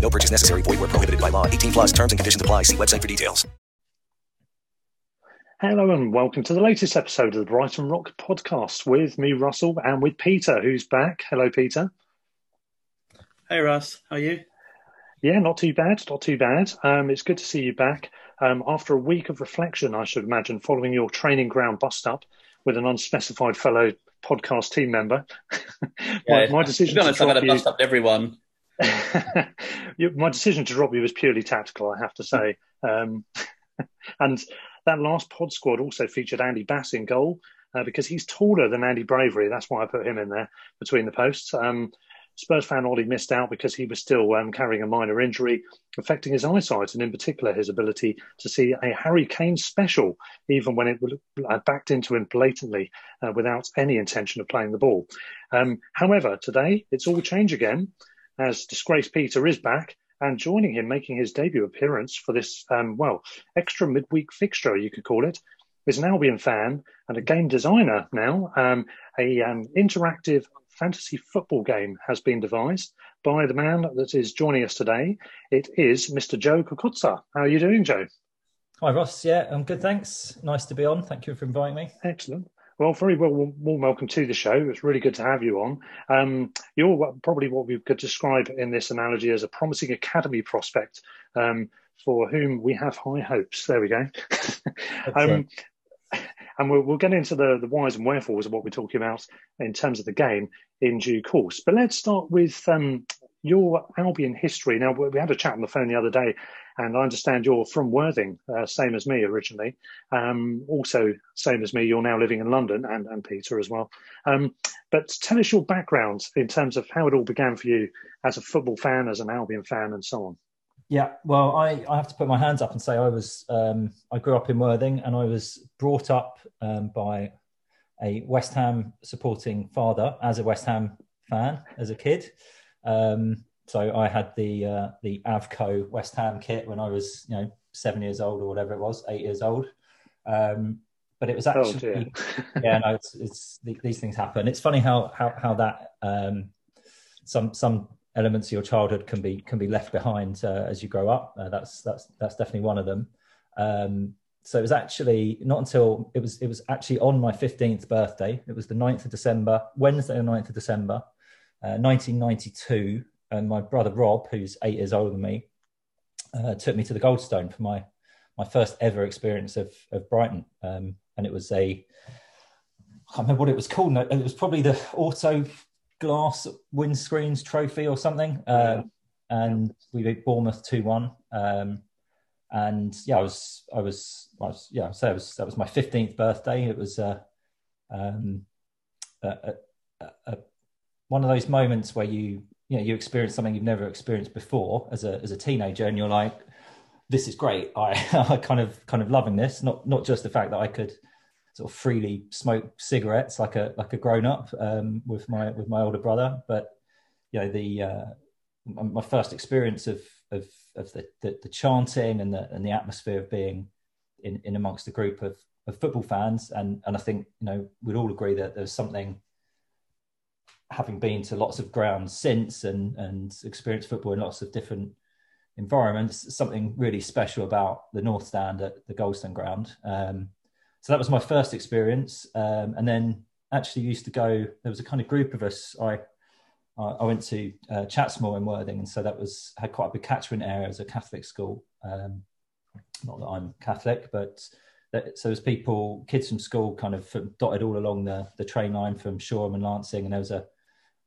No purchase necessary. Void were prohibited by law. 18 plus terms and conditions apply. See website for details. Hello and welcome to the latest episode of the Brighton Rock podcast with me, Russell, and with Peter, who's back. Hello, Peter. Hey Russ, how are you? Yeah, not too bad, not too bad. Um, it's good to see you back. Um, after a week of reflection, I should imagine, following your training ground bust up with an unspecified fellow podcast team member. my, Yeah, my decision To to, be honest, I've drop had a you, bust up everyone. My decision to drop you was purely tactical, I have to say. Um, and that last pod squad also featured Andy Bass in goal uh, because he's taller than Andy Bravery. That's why I put him in there between the posts. Um, Spurs fan Ollie missed out because he was still um, carrying a minor injury, affecting his eyesight and, in particular, his ability to see a Harry Kane special, even when it uh, backed into him blatantly uh, without any intention of playing the ball. Um, however, today it's all change again as Disgrace Peter is back and joining him, making his debut appearance for this, um, well, extra midweek fixture, you could call it, is an Albion fan and a game designer now. Um, a um, interactive fantasy football game has been devised by the man that is joining us today. It is Mr. Joe Cocozza. How are you doing, Joe? Hi Ross, yeah, I'm good, thanks. Nice to be on. Thank you for inviting me. Excellent. Well, very well, warm welcome to the show. It's really good to have you on. Um, you're probably what we could describe in this analogy as a promising academy prospect um, for whom we have high hopes. There we go. um, and we'll, we'll get into the, the whys and wherefores of what we're talking about in terms of the game in due course. But let's start with um, your Albion history. Now, we had a chat on the phone the other day, and I understand you're from Worthing, uh, same as me originally. Um, also, same as me, you're now living in London, and, and Peter as well. Um, but tell us your background in terms of how it all began for you as a football fan, as an Albion fan, and so on. Yeah, well, I, I have to put my hands up and say I was um, I grew up in Worthing and I was brought up um, by a West Ham supporting father as a West Ham fan as a kid. Um, so I had the uh, the Avco West Ham kit when I was you know seven years old or whatever it was, eight years old. Um, but it was Oh, actually dear. yeah, no, it's, it's these things happen. It's funny how how how that um, some some elements of your childhood can be can be left behind uh, as you grow up. Uh, that's that's that's definitely one of them. Um, so it was actually not until it was it was actually on my 15th birthday. It was the 9th of December, Wednesday the 9th of December, uh, 1992. And my brother Rob, who's eight years older than me, uh, took me to the Goldstone for my my first ever experience of of Brighton. Um, and it was a I can't remember what it was called. No, It was probably the auto glass windscreens trophy or something. Um, and we beat Bournemouth two one. Um, and yeah, I was I was I was yeah. So it was that was my fifteenth birthday. It was uh, um, a, a, a, one of those moments where you you know you experience something you've never experienced before as a as a teenager, and you're like, this is great. I I kind of kind of loving this. Not not just the fact that I could sort of freely smoke cigarettes like a like a grown up um, with my with my older brother, but you know the uh, my first experience of of of the, the, the chanting and the and the atmosphere of being in, in amongst a group of, of football fans. And and I think you know we'd all agree that there's something having been to lots of grounds since and and experienced football in lots of different environments, something really special about the North Stand at the Goldstone Ground. Um, so that was my first experience, um, and then actually used to go. There was a kind of group of us. I I went to uh, Chatsmore in Worthing, and so that was had quite a big catchment area as a Catholic school. Um, not that I'm Catholic, but that, so there's people, kids from school, kind of dotted all along the the train line from Shoreham and Lancing, and there was a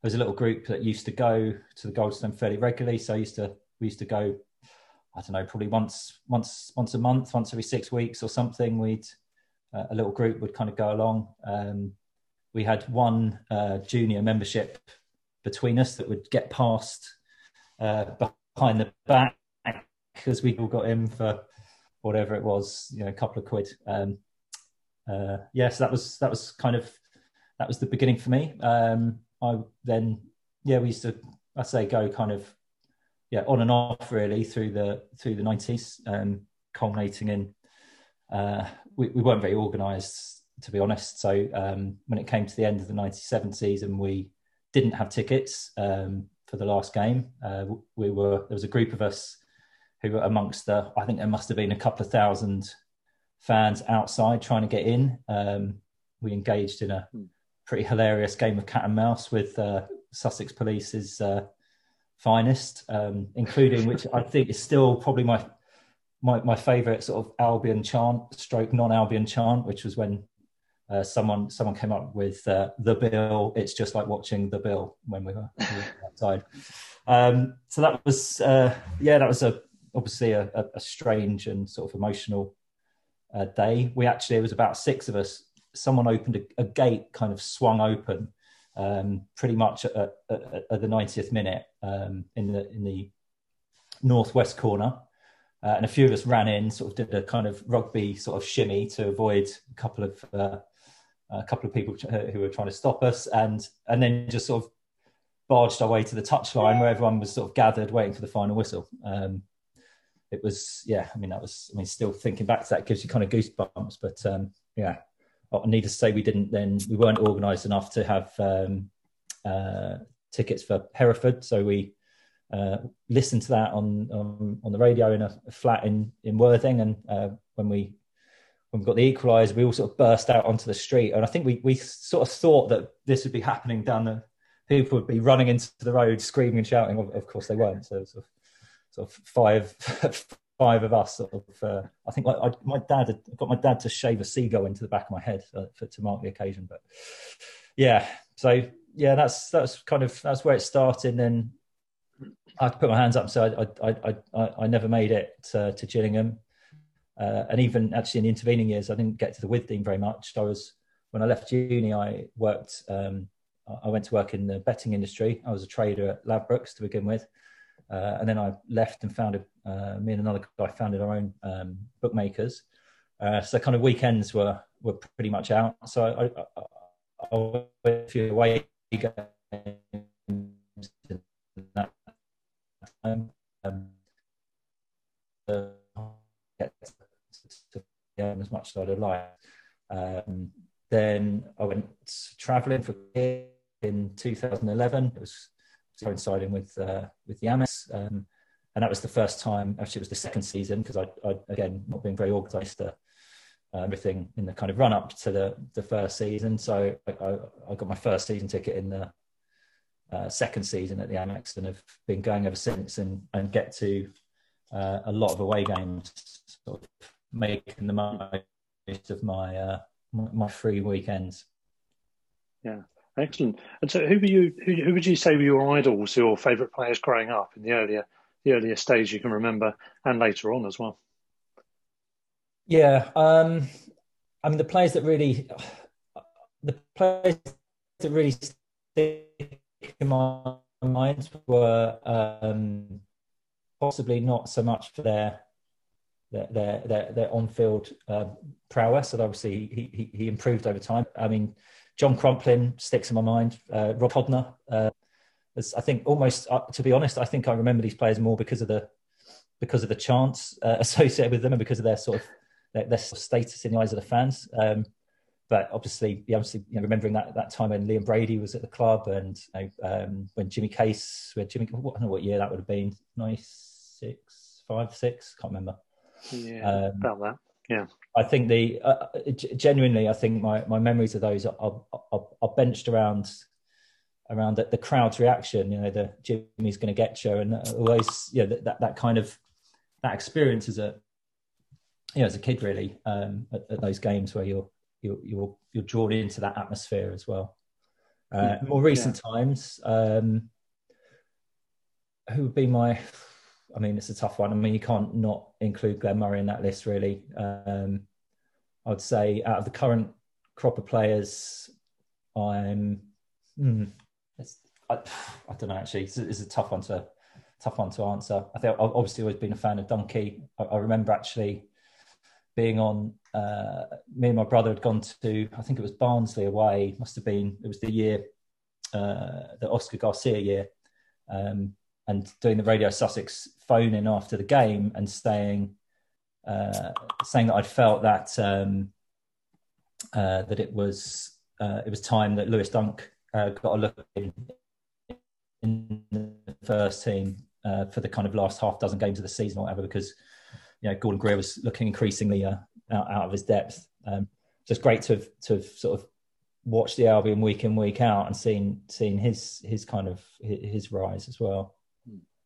was a little group that used to go to the Goldstone fairly regularly. So I used to we used to go, I don't know, probably once once once a month, once every six weeks or something. We'd uh, a little group would kind of go along. Um, we had one uh, junior membership between us that would get past uh, behind the back because we all got in for whatever it was, you know, a couple of quid. Um, uh, yes, yeah, so that was that was kind of that was the beginning for me. Um, I then yeah, we used to I say go kind of yeah on and off really through the through the nineties, um, culminating in uh, we, we weren't very organised to be honest. So um, when it came to the end of the '97 season, we didn't have tickets um, for the last game. Uh, we were there was a group of us who were amongst the. I think there must have been a couple of thousand fans outside trying to get in. Um, we engaged in a hmm. Pretty hilarious game of cat and mouse with uh, Sussex Police's uh, finest, um, including which I think is still probably my my, my favourite sort of Albion chant, stroke non-Albion chant, which was when uh, someone someone came up with uh, the bill. It's just like watching the bill when we were, we were outside. Um, so that was uh, yeah, that was a obviously a, a, a strange and sort of emotional uh, day. We actually it was about six of us. Someone opened a, a gate, kind of swung open, um, pretty much at, at, at the 90th minute um, in the in the northwest corner. Uh, and a few of us ran in, sort of did a kind of rugby sort of shimmy to avoid a couple of uh, a couple of people who were trying to stop us, and and then just sort of barged our way to the touchline where everyone was sort of gathered waiting for the final whistle. Um, it was, yeah, I mean, that was, I mean, still thinking back to that gives you kind of goosebumps, but um, yeah, I need to say we didn't then, we weren't organised enough to have um, uh, tickets for Hereford, so we uh, listened to that on, on, on the radio in a, flat in in Worthing, and uh, when we when we got the equaliser, we all sort of burst out onto the street. And I think we, we sort of thought that this would be happening down the, people would be running into the road, screaming and shouting. Of, of course, they weren't. So sort of, sort of five, five of us. Sort of, uh, I think I, my dad had got my dad to shave a seagull into the back of my head uh, for, to mark the occasion. But yeah, so yeah, that's that's kind of that's where it started. And then I had to put my hands up. So I I I, I, I never made it to, to Gillingham. Uh, and even actually in the intervening years, I didn't get to the Withdean very much. I was when I left uni, I worked. Um, I went to work in the betting industry. I was a trader at Ladbrokes to begin with, uh, and then I left and founded. Uh, me and another guy founded our own um, bookmakers. Uh, so kind of weekends were were pretty much out. So I, I, I went a few away games that time. Um, um, as much as I'd like. Um, then I went travelling for in 2011. It was coinciding with uh, with the Amex, um, and that was the first time. Actually, it was the second season because I, I, again not being very organised to uh, everything in the kind of run up to the the first season. So I, I, I got my first season ticket in the uh, second season at the Amex, and have been going ever since, and and get to uh, a lot of away games, sort of making the most of my uh, my, my free weekends. Yeah, excellent. And so, who were you? Who, who would you say were your idols, your favourite players growing up in the earlier the earlier stage you can remember, and later on as well? Yeah, um, I mean the players that really, the players that really stick in my mind were um, possibly not so much for their their their their, on-field uh, prowess. And obviously, he, he, he improved over time. I mean, John Crumplin sticks in my mind. Uh, Rob Hodner. Uh, I think almost, uh, to be honest, I think I remember these players more because of the because of the chants uh, associated with them and because of their sort of their, their sort of status in the eyes of the fans. Um, but obviously, yeah, obviously, you know, remembering that that time when Liam Brady was at the club and you know, um, when Jimmy Case, when Jimmy, what, I don't know what year that would have been, ninety six, five, six, can't remember. Yeah, Um, about that. Yeah. I think the uh, genuinely, I think my, my memories of those are, are, are, benched around around the, the crowd's reaction. You know, the Jimmy's going to get you, and always, those, you know, that, that that kind of that experience as a you know as a kid really um, at, at those games where you're you're you're you're drawn into that atmosphere as well. Uh, more recent times, um, who would be my? I mean, it's a tough one. I mean, you can't not include Glenn Murray in that list, really. Um, I'd say out of the current crop of players, I'm. It's, I, I don't know. Actually, it's, it's, a tough one to tough one to answer. I think I've obviously always been a fan of Donkey. I, I remember actually being on. Uh, me and my brother had gone to. I think it was Barnsley away. Must have been. It was the year, uh, the Oscar Garcia year. Um, and doing the Radio Sussex phone in after the game and saying uh, saying that I'd felt that um, uh, that it was uh, it was time that Lewis Dunk uh, got a look in, in the first team uh, for the kind of last half dozen games of the season or whatever because you know Gordon Greer was looking increasingly uh, out, out of his depth. Um, so it's great to have, to have sort of watched the Albion week in week out and seen seen his his kind of his rise as well.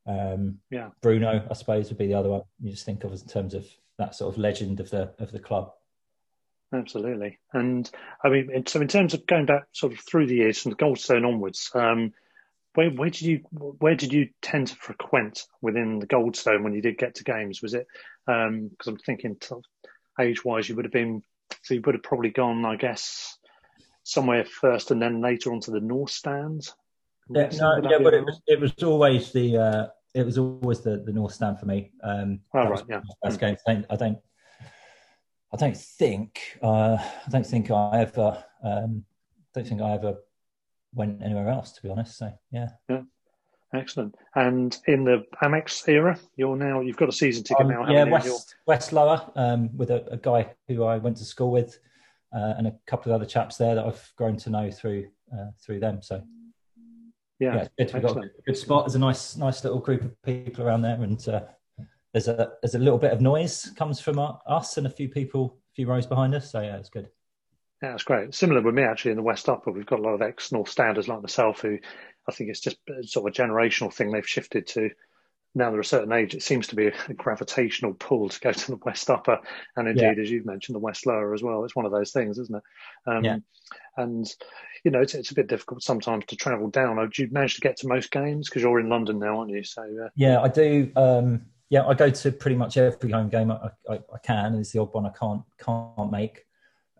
Um, yeah, Bruno, I suppose, would be the other one you just think of in terms of that sort of legend of the of the club. Absolutely, and I mean, so in terms of going back sort of through the years from the Goldstone onwards, um, where, where did you where did you tend to frequent within the Goldstone when you did get to games? Was it because um, I'm thinking age wise, you would have been so you would have probably gone, I guess, somewhere first and then later onto the North stands. Yeah, no, yeah, but it was it was always the uh, it was always the, the North Stand for me. Um, oh right, yeah. First game. I don't, I don't, I don't think, uh, I don't think I ever, um, don't think I ever went anywhere else to be honest. So yeah, yeah, excellent. And in the Amex era, you're now you've got a season ticket um, now. Yeah. West You're... West Lower um, with a, a, guy who I went to school with, uh, and a couple of other chaps there that I've grown to know through uh, through them. So yeah, yeah We've got a good spot. There's a nice, nice little group of people around there, and uh, there's a there's a little bit of noise comes from us and a few people, a few rows behind us. So yeah, it's good. Yeah, that's great. Similar with me actually in the West Upper, we've got a lot of ex North Standers like myself who I think it's just sort of a generational thing they've shifted to. Now they're a certain age, it seems to be a gravitational pull to go to the West Upper, and indeed, yeah. as you've mentioned, the West Lower as well. It's one of those things, isn't it? Um, yeah. And you know, it's, it's a bit difficult sometimes to travel down. Do you manage to get to most games because you're in London now, aren't you? So uh... yeah, I do. Um, yeah, I go to pretty much every home game I, I, I can. It's the odd one I can't can't make.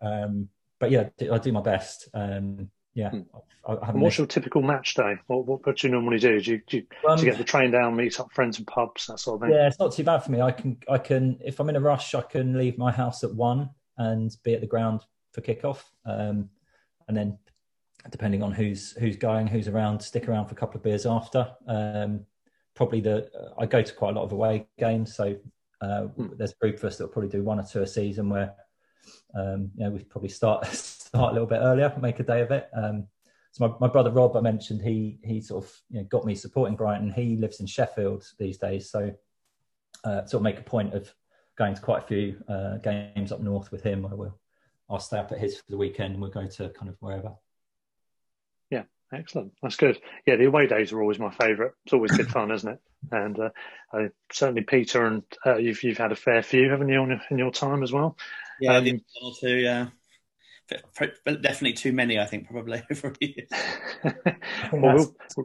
Um, but yeah, I do my best. Um, yeah. Hmm. I, I what's your typical match day? What, what, what do you normally do? Do you, do, you, um, do you, get the train down, meet up friends and pubs, that sort of thing? Yeah, it's not too bad for me. I can, I can, if I'm in a rush, I can leave my house at one and be at the ground for kickoff. Um, and then, depending on who's who's going, who's around, stick around for a couple of beers after. Um, probably the uh, I go to quite a lot of away games, so uh, hmm. there's a group of us that'll probably do one or two a season where um, you know, we probably start start a little bit earlier, make a day of it. Um, so my, my brother Rob, I mentioned, he he sort of you know, got me supporting Brighton. He lives in Sheffield these days, so uh, sort of make a point of going to quite a few uh, games up north with him. I will. I'll stay up at his for the weekend, and we'll go to kind of wherever. Yeah, excellent. That's good. Yeah, the away days are always my favourite. It's always good fun, isn't it? And uh, I, certainly, Peter, and uh, you've you've had a fair few, haven't you, in, in your time as well? Yeah, um, one or two. Yeah, definitely too many. I think probably over years. well, that's,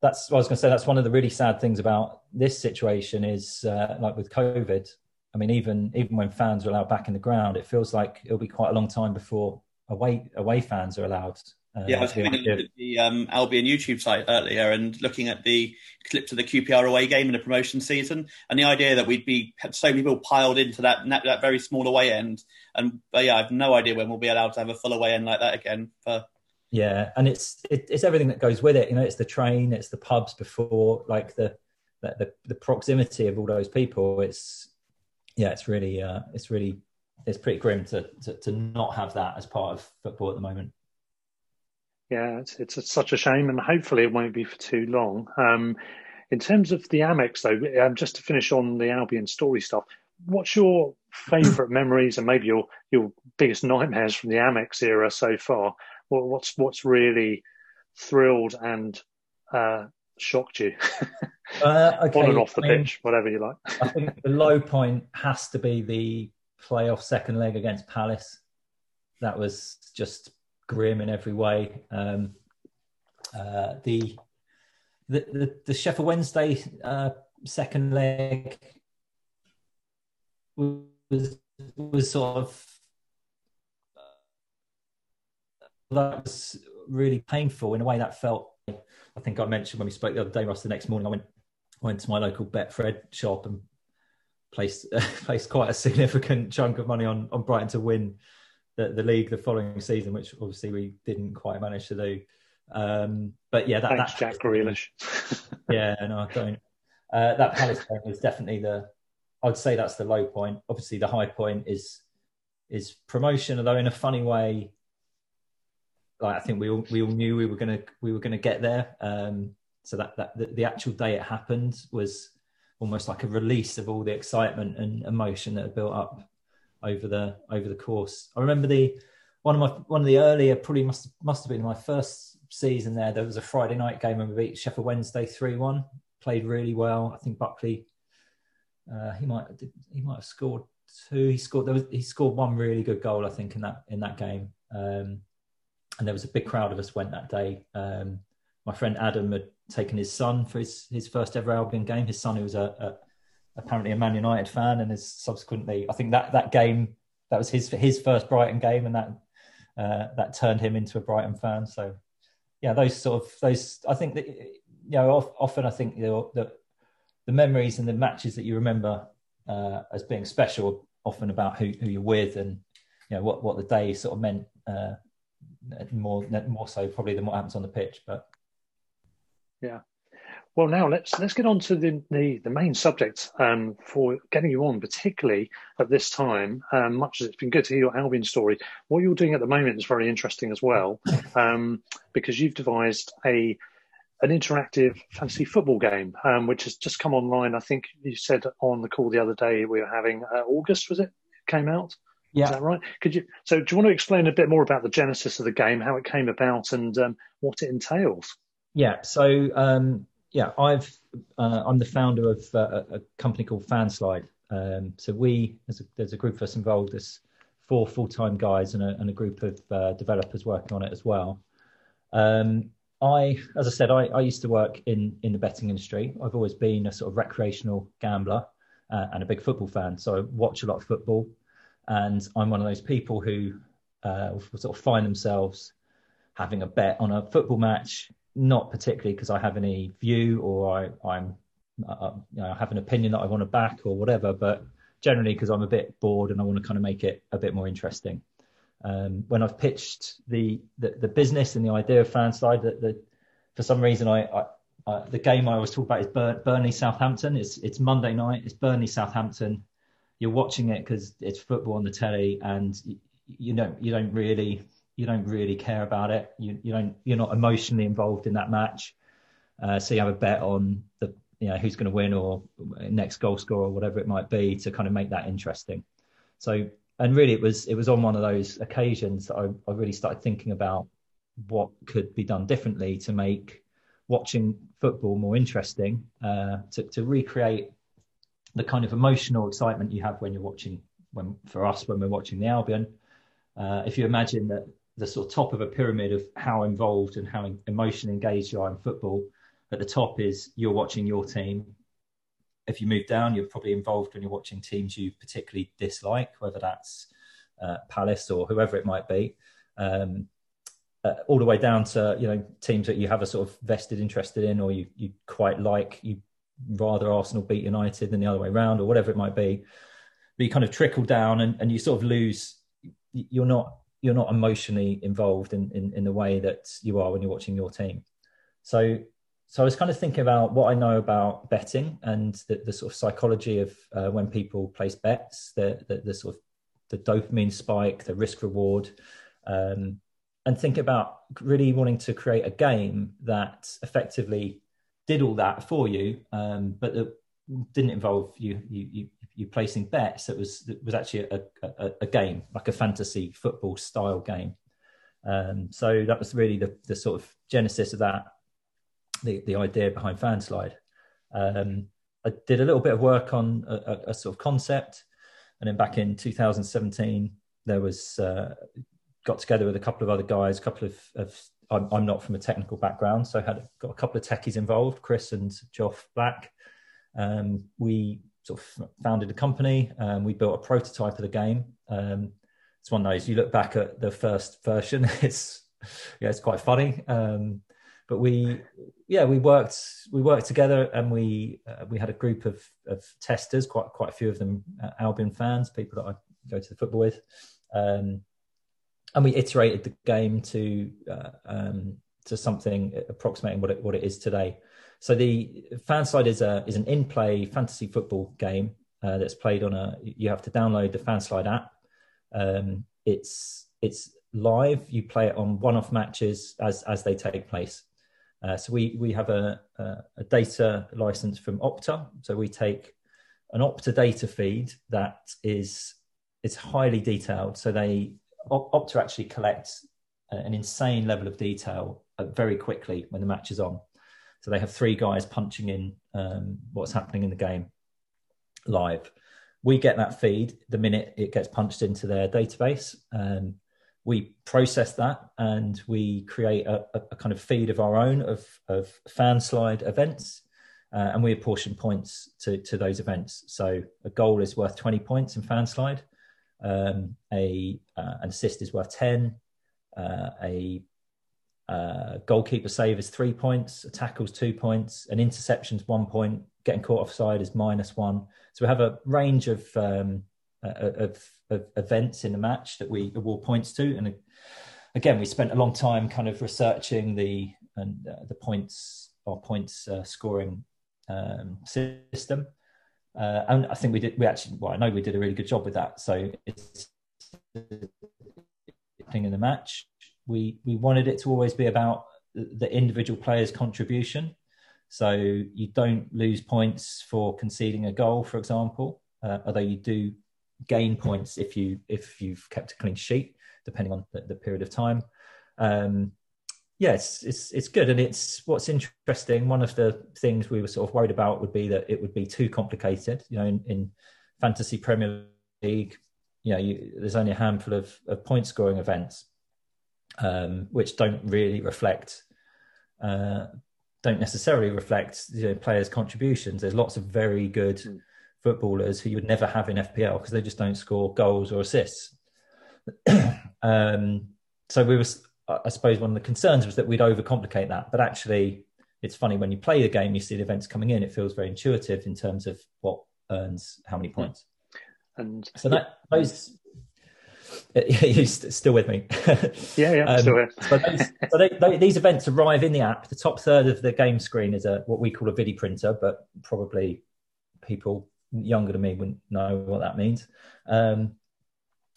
that's what I was going to say. That's one of the really sad things about this situation is uh, like with COVID. I mean, even even when fans are allowed back in the ground, it feels like it'll be quite a long time before away away fans are allowed uh, yeah, I was having a look at the um, Albion YouTube site earlier and looking at the clips of the QPR away game in the promotion season, and the idea that we'd be had so many people piled into that that, that very small away end, and yeah, I've no idea when we'll be allowed to have a full away end like that again. For yeah, and it's it, it's everything that goes with it. You know, it's the train, it's the pubs before, like the the, the, the proximity of all those people, it's yeah, it's really uh, it's really it's pretty grim to, to, to not have that as part of football at the moment. Yeah, it's, it's such a shame, and hopefully it won't be for too long. Um, in terms of the Amex, though, um, just to finish on the Albion story stuff, what's your favourite memories and maybe your your biggest nightmares from the Amex era so far? What, what's what's really thrilled and uh, shocked you? Uh, okay. On and off the I mean, pitch, whatever you like. I think the low point has to be the playoff second leg against Palace. That was just grim in every way. Um, uh, the, the, the the Sheffield Wednesday uh, second leg was was sort of that was really painful in a way that felt. I think I mentioned when we spoke the other day, Ross. The next morning, I went went to my local Betfred shop and placed placed quite a significant chunk of money on on Brighton to win the, the league the following season, which obviously we didn't quite manage to do. Um, but yeah, that, Thanks, that Jack Grealish. yeah, no, I don't. Uh, that Palace game was definitely the. I'd say that's the low point. Obviously, the high point is is promotion, although in a funny way. Like I think we all we all knew we were gonna we were gonna get there. Um, so that that the, the actual day it happened was almost like a release of all the excitement and emotion that had built up over the over the course. I remember the one of my one of the earlier probably must must have been my first season there. There was a Friday night game and we beat Sheffield Wednesday three one. Played really well. I think Buckley uh, he might he might have scored two. He scored there was he scored one really good goal I think in that in that game. Um, and there was a big crowd of us went that day. Um, my friend Adam had taken his son for his, his first ever Albion game. His son, who was a, a apparently a Man United fan, and is subsequently, I think that that game that was his his first Brighton game, and that uh, that turned him into a Brighton fan. So, yeah, those sort of those. I think that you know, often I think you the the memories and the matches that you remember uh, as being special, often about who, who you're with and you know what what the day sort of meant. Uh, more more so probably than what happens on the pitch, but yeah. Well, now let's let's get on to the the, the main subject um, for getting you on, particularly at this time. Um, much as it's been good to hear your Albion story, what you're doing at the moment is very interesting as well, um, because you've devised a an interactive fantasy football game, um, which has just come online. I think you said on the call the other day we were having uh, August, was it? Came out. Yeah. Is that right? Could you? So, do you want to explain a bit more about the genesis of the game, how it came about, and um, what it entails? Yeah. So um, yeah, I've uh, I'm the founder of uh, a company called Fanslide. Um, so we there's a, there's a group of us involved. There's four full time guys and a, and a, group of uh, developers working on it as well. Um, I, as I said, I, I, used to work in in the betting industry. I've always been a sort of recreational gambler uh, and a big football fan. So I watch a lot of football, and I'm one of those people who uh, sort of find themselves having a bet on a football match not particularly because I have any view or I, I'm uh, uh, you know, I have an opinion that I want to back or whatever, but generally because I'm a bit bored and I want to kind of make it a bit more interesting. Um, when I've pitched the, the, the business and the idea of Fanslide, that the, for some reason I, I uh, the game I always talk about is Bur- Burnley Southampton. It's it's Monday night. It's Burnley Southampton. You're watching it because it's football on the telly, and you, you know you don't really you don't really care about it. You you don't you're not emotionally involved in that match. Uh, so you have a bet on the you know who's going to win or next goal scorer or whatever it might be to kind of make that interesting. So and really it was it was on one of those occasions that I, I really started thinking about what could be done differently to make watching football more interesting, uh, to to recreate the kind of emotional excitement you have when you're watching when for us when we're watching the Albion. Uh, if you imagine that the sort of top of a pyramid of how involved and how emotionally engaged you are in football. At the top is you're watching your team. If you move down, you're probably involved when you're watching teams you particularly dislike, whether that's uh, Palace or whoever it might be. Um, uh, all the way down to you know teams that you have a sort of vested interest in, or you you quite like. You rather Arsenal beat United than the other way around, or whatever it might be. But you kind of trickle down, and, and you sort of lose. You're not you're not emotionally involved in, in, in the way that you are when you're watching your team. So so I was kind of thinking about what I know about betting and the, the sort of psychology of uh, when people place bets, the, the, the sort of the dopamine spike, the risk reward, um, and think about really wanting to create a game that effectively did all that for you, um, but that didn't involve you you you, you placing bets. It was it was actually a, a, a, game, like a fantasy football style game. Um, so that was really the, the sort of genesis of that, the, the idea behind Fanslide. Um, I did a little bit of work on a, a, sort of concept, and then back in 2017, there was uh, got together with a couple of other guys, a couple of, of I'm, I'm, not from a technical background, so I had got a couple of techies involved, Chris and Geoff Black. Um, we sort of founded a company. Um, we built a prototype of the game. Um, it's one of those you look back at the first version. It's yeah, it's quite funny. Um, but we yeah we worked we worked together and we uh, we had a group of of testers, quite quite a few of them uh, Albion fans, people that I go to the football with. Um, and we iterated the game to uh, um, to something approximating what it what it is today. So the Fanslide is a is an in play fantasy football game uh, that's played on a. You have to download the Fanslide app. Um, it's it's live. You play it on one off matches as as they take place. Uh, so we we have a, a, a data license from Opta. So we take an Opta data feed that is it's highly detailed. So they Opta actually collects an insane level of detail uh, very quickly when the match is on. So they have three guys punching in um, what's happening in the game live. We get that feed the minute it gets punched into their database. and we process that and we create a, a, kind of feed of our own of, of Fanslide events. Uh, and we apportion points to, to those events. So a goal is worth 20 points in Fanslide. Um, a uh, an assist is worth ten. Uh, a uh, goalkeeper save is three points. A tackle's two points. An interception's one point. Getting caught offside is minus one. So we have a range of um, uh, of, of, events in the match that we award points to. And again, we spent a long time kind of researching the and uh, the points our points uh, scoring um, system. Uh, and I think we did. We actually, well, I know we did a really good job with that. So it's thing in the match. We we wanted it to always be about the individual player's contribution. So you don't lose points for conceding a goal, for example, uh, although you do gain points if you if you've kept a clean sheet, depending on the, the period of time. Um, yes, it's it's good, and it's what's interesting. One of the things we were sort of worried about would be that it would be too complicated. You know, in, in fantasy Premier League, you know, you, there's only a handful of, of point scoring events, um, which don't really reflect, uh, don't necessarily reflect you know, players' contributions. There's lots of very good mm. footballers who you would never have in FPL because they just don't score goals or assists. um, so we were I suppose one of the concerns was that we'd overcomplicate that. But actually, it's funny when you play the game, you see the events coming in. It feels very intuitive in terms of what earns how many points. And so that those. You're still with me? Yeah, yeah, um, still here. so, those, so they, they, these events arrive in the app. The top third of the game screen is a what we call a video printer, but probably people younger than me wouldn't know what that means. Um,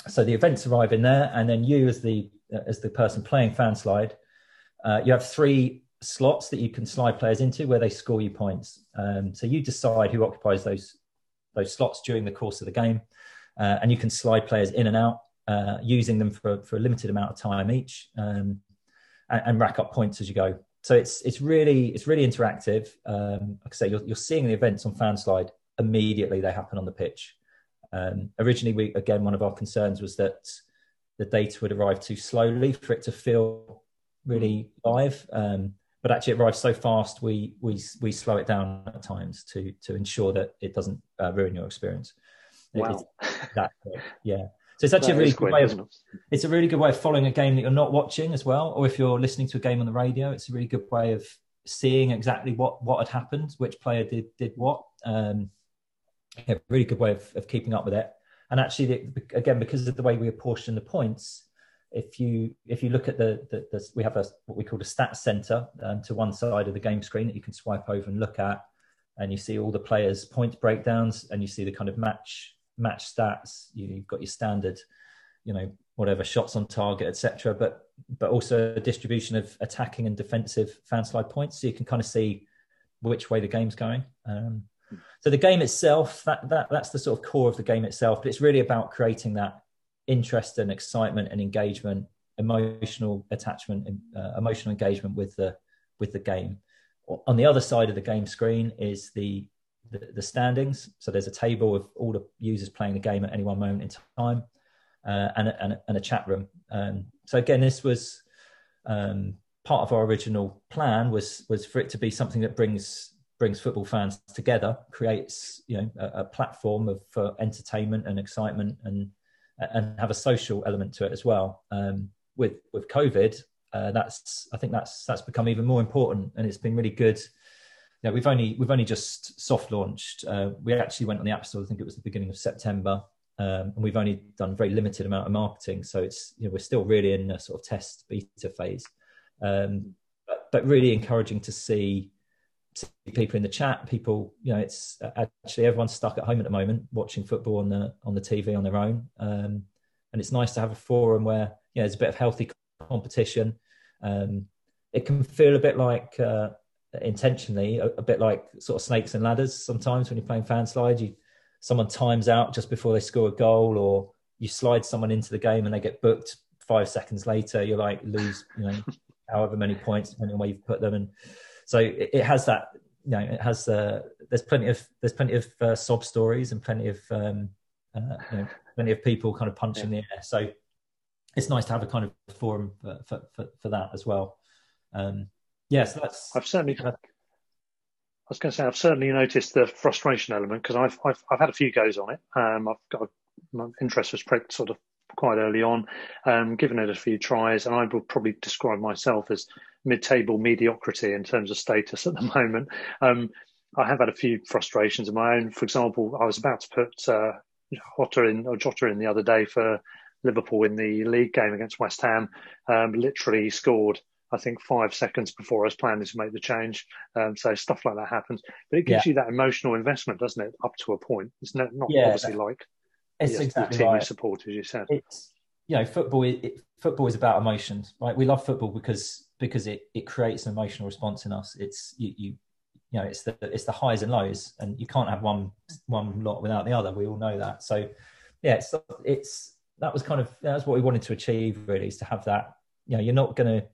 so the events arrive in there, and then you, as the as the person playing Fanslide, uh, you have three slots that you can slide players into where they score you points. Um, so you decide who occupies those those slots during the course of the game, uh, and you can slide players in and out uh, using them for, for a limited amount of time each, um, and, and, rack up points as you go. So it's it's really it's really interactive. Um, like I say, you're, you're seeing the events on Fanslide immediately; they happen on the pitch. Um, originally, we again one of our concerns was that the data would arrive too slowly for it to feel really live. Um, but actually, it arrives so fast, we we we slow it down at times to to ensure that it doesn't uh, ruin your experience. Wow, that yeah. So it's actually that a really good way of it's a really good way of following a game that you're not watching as well, or if you're listening to a game on the radio, it's a really good way of seeing exactly what what had happened, which player did did what. Um, yeah, really good way of, of keeping up with it. And actually, the, again, because of the way we apportion the points, if you if you look at the, the, the we have a what we call a stats center um, to one side of the game screen that you can swipe over and look at, and you see all the players' point breakdowns, and you see the kind of match match stats. You, have got your standard, you know, whatever shots on target, etc. But but also a distribution of attacking and defensive Fanslide points, so you can kind of see which way the game's going. Um, so the game itself, that that that's the sort of core of the game itself. But it's really about creating that interest and excitement and engagement, emotional attachment, uh, emotional engagement with the with the game. On the other side of the game screen is the, the, the standings. So there's a table of all the users playing the game at any one moment in time, uh, and, a, and, a, and, a, chat room. Um, so again, this was um, part of our original plan was was for it to be something that brings brings football fans together, creates you know a, a platform of for entertainment and excitement and and have a social element to it as well. Um, with with COVID, uh, that's I think that's that's become even more important, and it's been really good. Know, we've only we've only just soft launched. Uh, we actually went on the App Store. I think it was the beginning of September, um, and we've only done a very limited amount of marketing. So it's you know we're still really in a sort of test beta phase, um, but, but really encouraging to see people in the chat people you know it's actually everyone's stuck at home at the moment watching football on the on the tv on their own um, and it's nice to have a forum where you know there's a bit of healthy competition um, it can feel a bit like uh, intentionally a, a, bit like sort of snakes and ladders sometimes when you're playing Fanslide you someone times out just before they score a goal or you slide someone into the game and they get booked five seconds later you're like lose you know however many points depending on where you've put them and so it, it has that. You know, it has. Uh, there's plenty of there's plenty of uh, sob stories and plenty of um, uh, you know, plenty of people kind of punching yeah. the air. So it's nice to have a kind of forum for for, for, for that as well. Um, yes, that's. I've certainly. I was going to say I've certainly noticed the frustration element because I've, I've I've had a few goes on it. Um, I've got my interest was pricked sort of quite early on, um, given it a few tries, and I would probably describe myself as mid-table mediocrity in terms of status at the moment. Um, I have had a few frustrations of my own. For example, I was about to put uh, Jota in or Jota in the other day for Liverpool in the league game against West Ham. Um, literally scored, I think, five seconds before I was planning to make the change. Um, so stuff like that happens, but it gives yeah. you that emotional investment, doesn't it? Up to a point. It's not, not yeah, obviously like it's exactly team right. you support, as you said. It's you know, football. It, football is about emotions, right? We love football because because it, it creates an emotional response in us. It's you, you you know it's the it's the highs and lows, and you can't have one one lot without the other. We all know that. So yeah, it's it's that was kind of that's what we wanted to achieve really is to have that. You know, you're not going to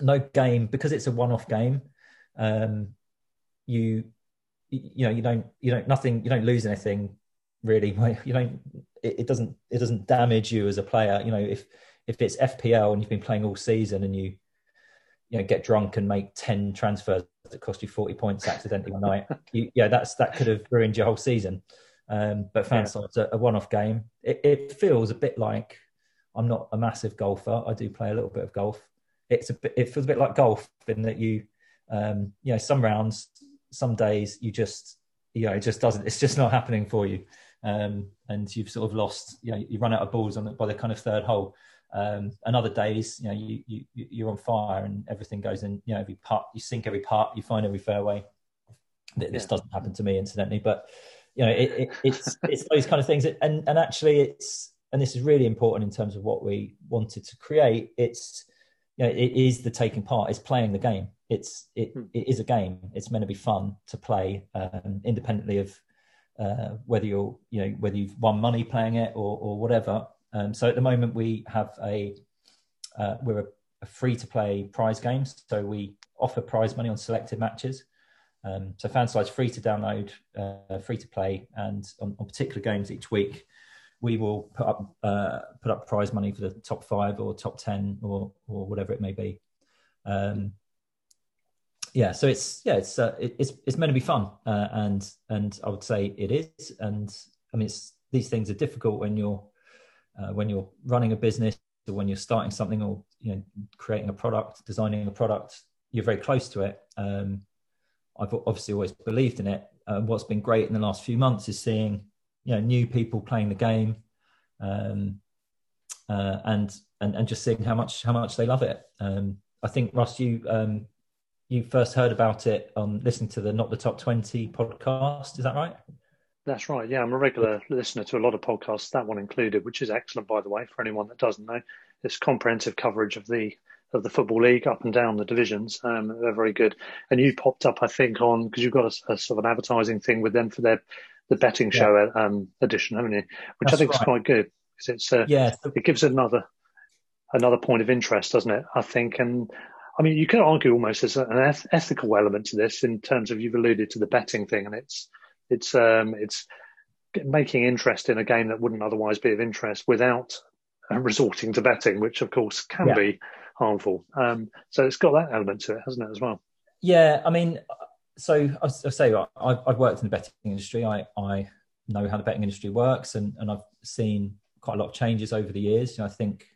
no game because it's a one-off game. Um, you you know you don't you don't nothing you don't lose anything really. You don't it, it doesn't it doesn't damage you as a player. You know if if it's FPL and you've been playing all season and you you know get drunk and make 10 transfers that cost you 40 points accidentally one night you, yeah that's that could have ruined your whole season um, but Fanslide's yeah. a, a one-off game it, it, feels a bit like i'm not a massive golfer i do play a little bit of golf it's a bit it feels a bit like golf in that you um, you know some rounds some days you just you know it just doesn't it's just not happening for you um, and you've sort of lost you know you run out of balls on by the kind of third hole um, and other days, you know, you, you you're on fire and everything goes in. You know, every part you sink every part, you find every fairway. This yeah. doesn't happen to me, incidentally, but you know, it, it, it's it's those kind of things. And and actually, it's and this is really important in terms of what we wanted to create. It's you know, it is the taking part. It's playing the game. It's it, hmm. it is a game. It's meant to be fun to play, um, independently of uh, whether you're you know whether you've won money playing it or or whatever. Um, so at the moment we have a uh, we're a, a free to play prize game. So we offer prize money on selected matches. Um, so Fanslide's free to download, uh, free to play, and on, on, particular games each week, we will put up uh, put up prize money for the top five or top ten or or whatever it may be. Um, yeah, so it's yeah, it's uh, it, it's it's meant to be fun, uh, and and I would say it is. And I mean, it's these things are difficult when you're uh, when you're running a business or when you're starting something or you know creating a product designing a product you're very close to it um, i've obviously always believed in it uh, what's been great in the last few months is seeing you know new people playing the game um, uh, and and and just seeing how much how much they love it. Um, I think Russ, you um, you first heard about it on listening to the Not the Top Twenty podcast. Is that right? That's right. Yeah, I'm a regular listener to a lot of podcasts, that one included, which is excellent, by the way, for anyone that doesn't know. It's comprehensive coverage of the of the football league up and down the divisions. Um, they're very good. And you popped up, I think, on because you've got a, a, sort of an advertising thing with them for their the betting yeah. show um, edition, haven't you? Which That's I think right. is quite good because it's uh, yeah, it gives another another point of interest, doesn't it? I think, and I mean, you could argue almost as an eth- ethical element to this in terms of you've alluded to the betting thing, and it's it's um, it's making interest in a game that wouldn't otherwise be of interest without uh, resorting to betting, which of course can yeah. be harmful. Um, so it's got that element to it, hasn't it, as well? Yeah, I mean, so I, I say I've, I've, worked in the betting industry. I, I know how the betting industry works, and, and I've seen quite a lot of changes over the years. You know, I think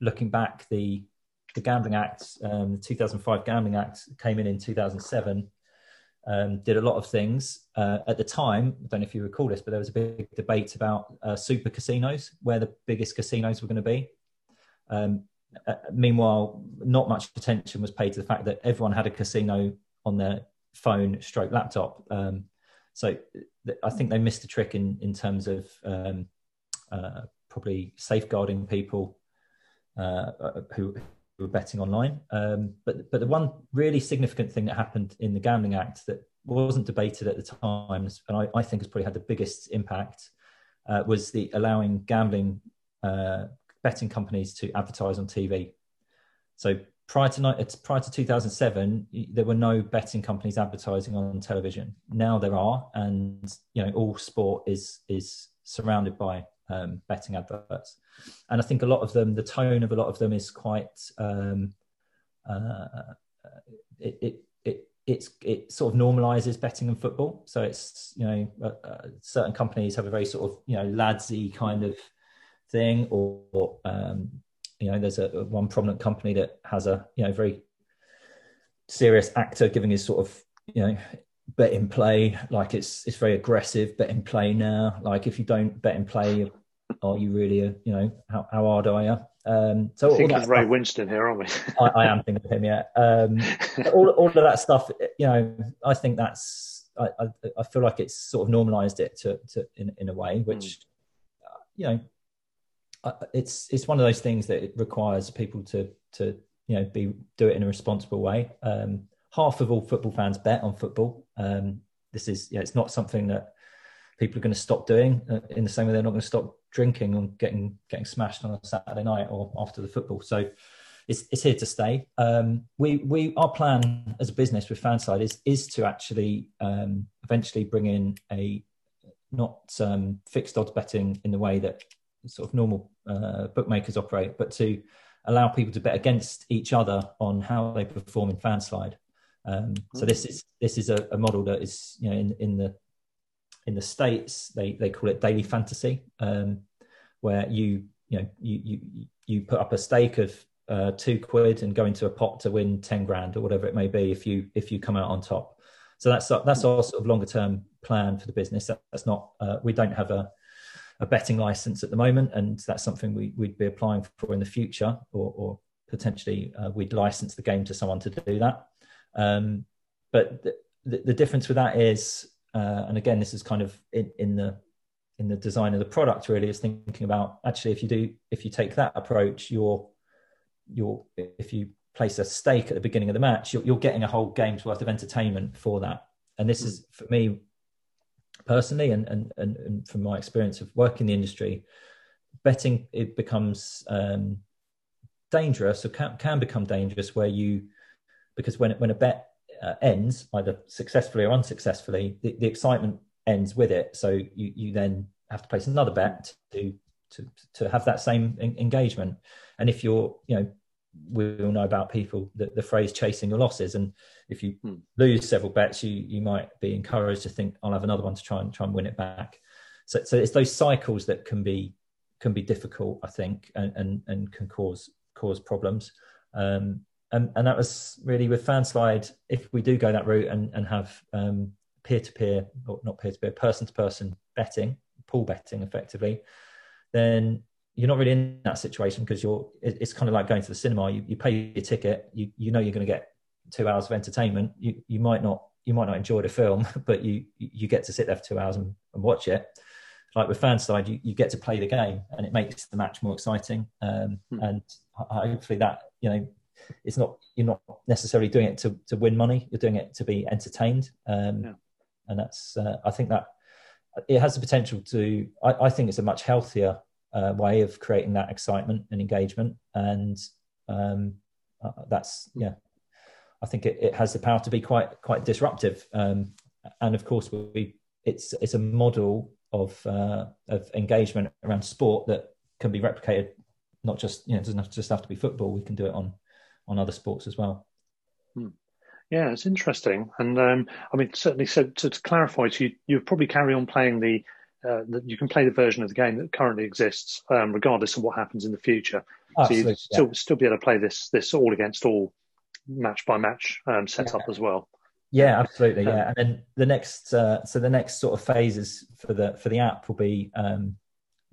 looking back, the the Gambling Act, um, the 2005 Gambling Act came in in 2007 um, did a lot of things. Uh, at the time, I don't know if you recall this, but there was a big debate about uh, super casinos, where the biggest casinos were going to be. Um, uh, meanwhile, not much attention was paid to the fact that everyone had a casino on their phone stroke laptop. Um, so th- I think they missed the trick in, in terms of um, uh, probably safeguarding people uh, uh, who, were betting online. Um, but but the one really significant thing that happened in the Gambling Act that wasn't debated at the time, and I, I think has probably had the biggest impact, uh, was the allowing gambling uh, betting companies to advertise on TV. So prior to prior to 2007, there were no betting companies advertising on television. Now there are, and you know all sport is is surrounded by um, betting adverts. And I think a lot of them, the tone of a lot of them is quite, um, uh, it, it, it, it's, it sort of normalizes betting and football. So it's, you know, uh, uh, certain companies have a very sort of, you know, ladsy kind of thing or, or um, you know, there's a, one prominent company that has a, you know, very serious actor giving his sort of, you know, bet in play. Like it's it's very aggressive bet in play now. Like if you don't bet in play, are you really a, you know how, how hard are you? Um, so I think of Ray stuff, Winstone here, aren't we? I, I, am thinking of him. Yeah. Um, all all of that stuff. You know, I think that's. I, I, I feel like it's sort of normalised it to, to in in a way, which mm. uh, you know, it's it's one of those things that it requires people to to you know be do it in a responsible way. Um, half of all football fans bet on football. Um, this is yeah, it's not something that people are going to stop doing uh, in the same way they're not going to stop drinking and getting getting smashed on a Saturday night or after the football. So it's it's here to stay. Um, we we our plan as a business with Fanslide is is to actually um, eventually bring in a not um, fixed odds betting in the way that sort of normal uh, bookmakers operate, but to allow people to bet against each other on how they perform in Fanslide. Um, so this is this is a, a, model that is you know in, in the in the states they, they call it daily fantasy, um, where you you know you you you put up a stake of uh, two quid and go into a pot to win ten grand or whatever it may be if you if you come out on top. So that's that's our sort of longer term plan for the business. That's not uh, we don't have a a betting license at the moment, and that's something we, would be applying for in the future, or, or potentially uh, we'd license the game to someone to do that. Um, but the, the, the, difference with that is, uh, and again, this is kind of in, in the in the design of the product. Really, is thinking about actually if you do if you take that approach, you're you're if you place a stake at the beginning of the match, you're, you're getting a whole game's worth of entertainment for that. And this is for me personally, and and and, and from my experience of working in the industry, betting it becomes um, dangerous or can, can become dangerous where you because when when a bet uh, ends either successfully or unsuccessfully, the, the, excitement ends with it. So you you then have to place another bet to to to have that same engagement. And if you're you know we all know about people that the phrase chasing your losses and if you hmm. lose several bets you you might be encouraged to think i'll have another one to try and try and win it back so so it's those cycles that can be can be difficult i think and and, and can cause cause problems um, and, and that was really with Fanslide. If we do go that route and, and have um, peer-to-peer, or not peer-to-peer, person-to-person betting, pool betting, effectively, then you're not really in that situation because you're it's kind of like going to the cinema. You, you pay your ticket. You you know you're going to get two hours of entertainment. You you might not you might not enjoy the film but you you get to sit there for two hours and, and watch it. Like with Fanslide you, you get to play the game and it makes the match more exciting. Um, hmm. and hopefully that you know it's not you're not necessarily doing it to, to win money. You're doing it to be entertained. Um, yeah. and that's uh, i think that it has the potential to i, I think it's a much healthier uh, way of creating that excitement and engagement. And um, uh, that's yeah, I think it, it, has the power to be quite quite disruptive. Um, and of course, we it's it's a model of uh, of engagement around sport that can be replicated. Not just you know, it doesn't have to just have to be football. We can do it on on other sports as well. Hmm. Yeah, it's interesting, and um, I mean, certainly. So, to, to clarify, so you you probably carry on playing the uh, you can play the version of the game that currently exists, um, regardless of what happens in the future. Absolutely, so you still yeah. still be able to play this this all against all match by match um, setup yeah. as well. Yeah, absolutely. Yeah, um, and then the next uh, so the next sort of phases for the for the app will be um,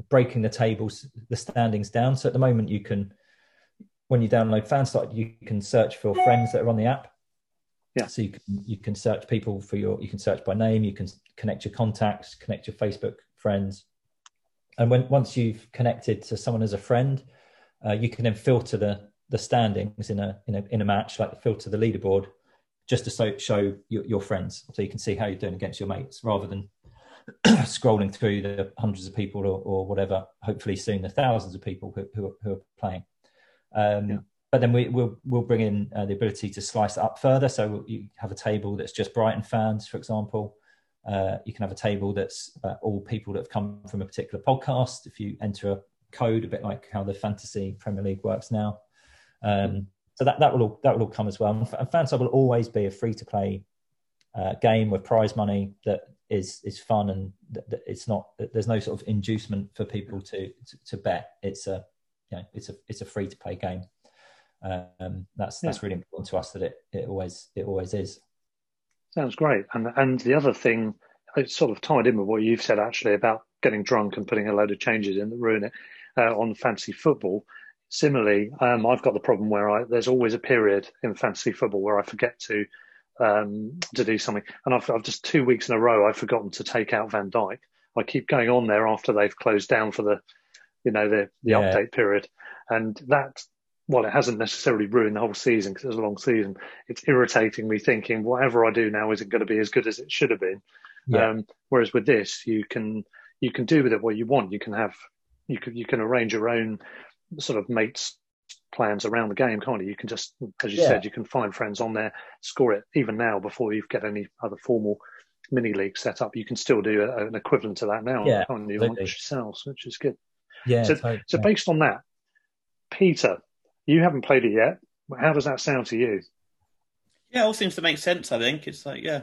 breaking the tables, the standings down. So at the moment, you can when you download Fanstart, you can search for friends that are on the app. Yeah. So you can you can search people for your you can search by name, you can connect your contacts, connect your Facebook friends, and when once you've connected to someone as a friend, uh, you can then filter the the standings in a in a in a match, like filter the leaderboard, just to so, show your, your friends, so you can see how you're doing against your mates, rather than scrolling through the hundreds of people or, or, whatever. Hopefully soon the thousands of people who who, who are playing. Um, yeah but then we, will we'll bring in uh, the ability to slice it up further. So you have a table that's just Brighton fans, for example. Uh, you can have a table that's uh, all people that have come from a particular podcast. If you enter a code, a bit like how the fantasy Premier League works now. Um, so that, that will all, that will all come as well. And Fanslide will always be a free to play uh, game with prize money that is is fun and it's not there's no sort of inducement for people to, to, to bet. It's a you know, it's a it's a free to play game. Um, that's yeah. that's really important to us that it, it always it always is. Sounds great. And and the other thing, it's sort of tied in with what you've said actually about getting drunk and putting a load of changes in that ruin it uh, on fantasy football. Similarly, um, I've got the problem where I there's always a period in fantasy football where I forget to um, to do something, and I've, I've just two weeks in a row I've forgotten to take out Van Dijk. I keep going on there after they've closed down for the you know the the yeah. update period, and that well, it hasn't necessarily ruined the whole season because it's a long season. It's irritating me thinking whatever I do now isn't going to be as good as it should have been. Yeah. Um, whereas with this, you can you can do with it what you want. You can have you can you can arrange your own sort of mates plans around the game, can't you? You can just, as you yeah. said, you can find friends on there, score it even now before you get any other formal mini league set up. You can still do a, an equivalent to that now, yeah, can't you? Which sells, which is good. Yeah. So, totally. so based on that, Peter, you haven't played it yet. How does that sound to you? Yeah, it all seems to make sense. I think it's like yeah,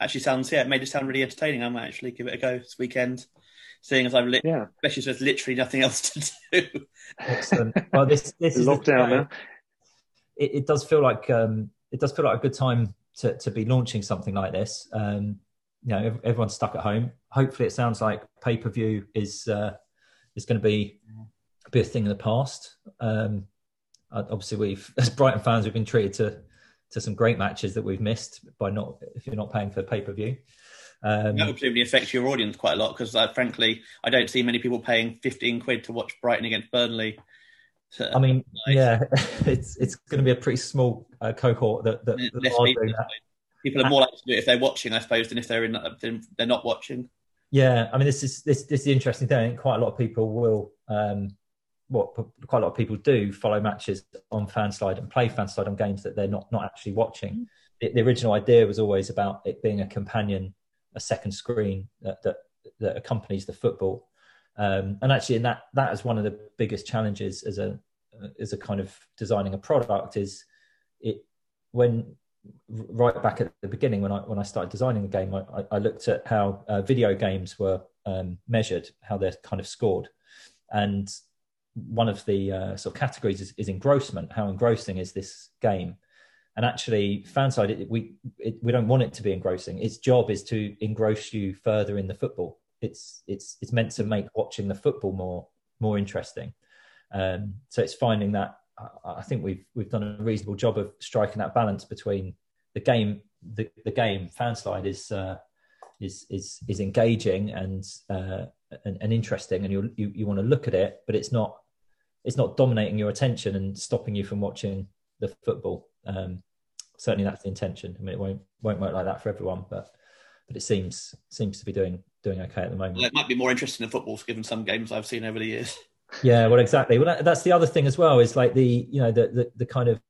actually sounds yeah, it made it sound really entertaining. I might actually give it a go this weekend, seeing as I've li- yeah, especially there's literally nothing else to do. Excellent. Well, this this is lockdown now. It, it, does feel like um, it does feel like a good time to to be launching something like this. Um, you know, everyone's stuck at home. Hopefully, it sounds like pay per view is uh, is going to be be a thing in the past. Um, obviously we've as Brighton fans we've been treated to to some great matches that we've missed by not if you're not paying for pay per view. Um, that would presumably affect your audience quite a lot because, uh, frankly, I don't see many people paying fifteen quid to watch Brighton against Burnley. I mean, like, yeah, it's it's going to be a pretty small uh, cohort that, that, that people, that. people, are more likely to do it if they're watching, I suppose, than if they're in they're not watching. Yeah, I mean, this is this this is the interesting thing. I think quite a lot of people will um, what quite a lot of people do follow matches on Fanslide and play Fanslide on games that they're not not actually watching. Mm-hmm. The, the, original idea was always about it being a companion, a second screen that that, that accompanies the football. Um, and actually, in that that is one of the biggest challenges as a as a kind of designing a product is it when right back at the beginning when I when I started designing the game, I, I looked at how uh, video games were um, measured, how they're kind of scored, and one of the uh, sort of categories is, is, engrossment. How engrossing is this game? And actually, Fanslide, it, we it, we don't want it to be engrossing. Its job is to engross you further in the football. It's it's it's meant to make watching the football more more interesting. Um, so it's finding that I think we've we've done a reasonable job of striking that balance between the game the, the game Fanslide is uh, is is is engaging and, uh, and and, interesting and you you, you want to look at it but it's not it's not dominating your attention and stopping you from watching the football um, certainly that's the intention I mean it won't won't work like that for everyone but but it seems seems to be doing doing okay at the moment well, it might be more interesting in football given some games I've seen over the years yeah, well, exactly. Well, that, that's the other thing as well. Is like the you know the the, the kind of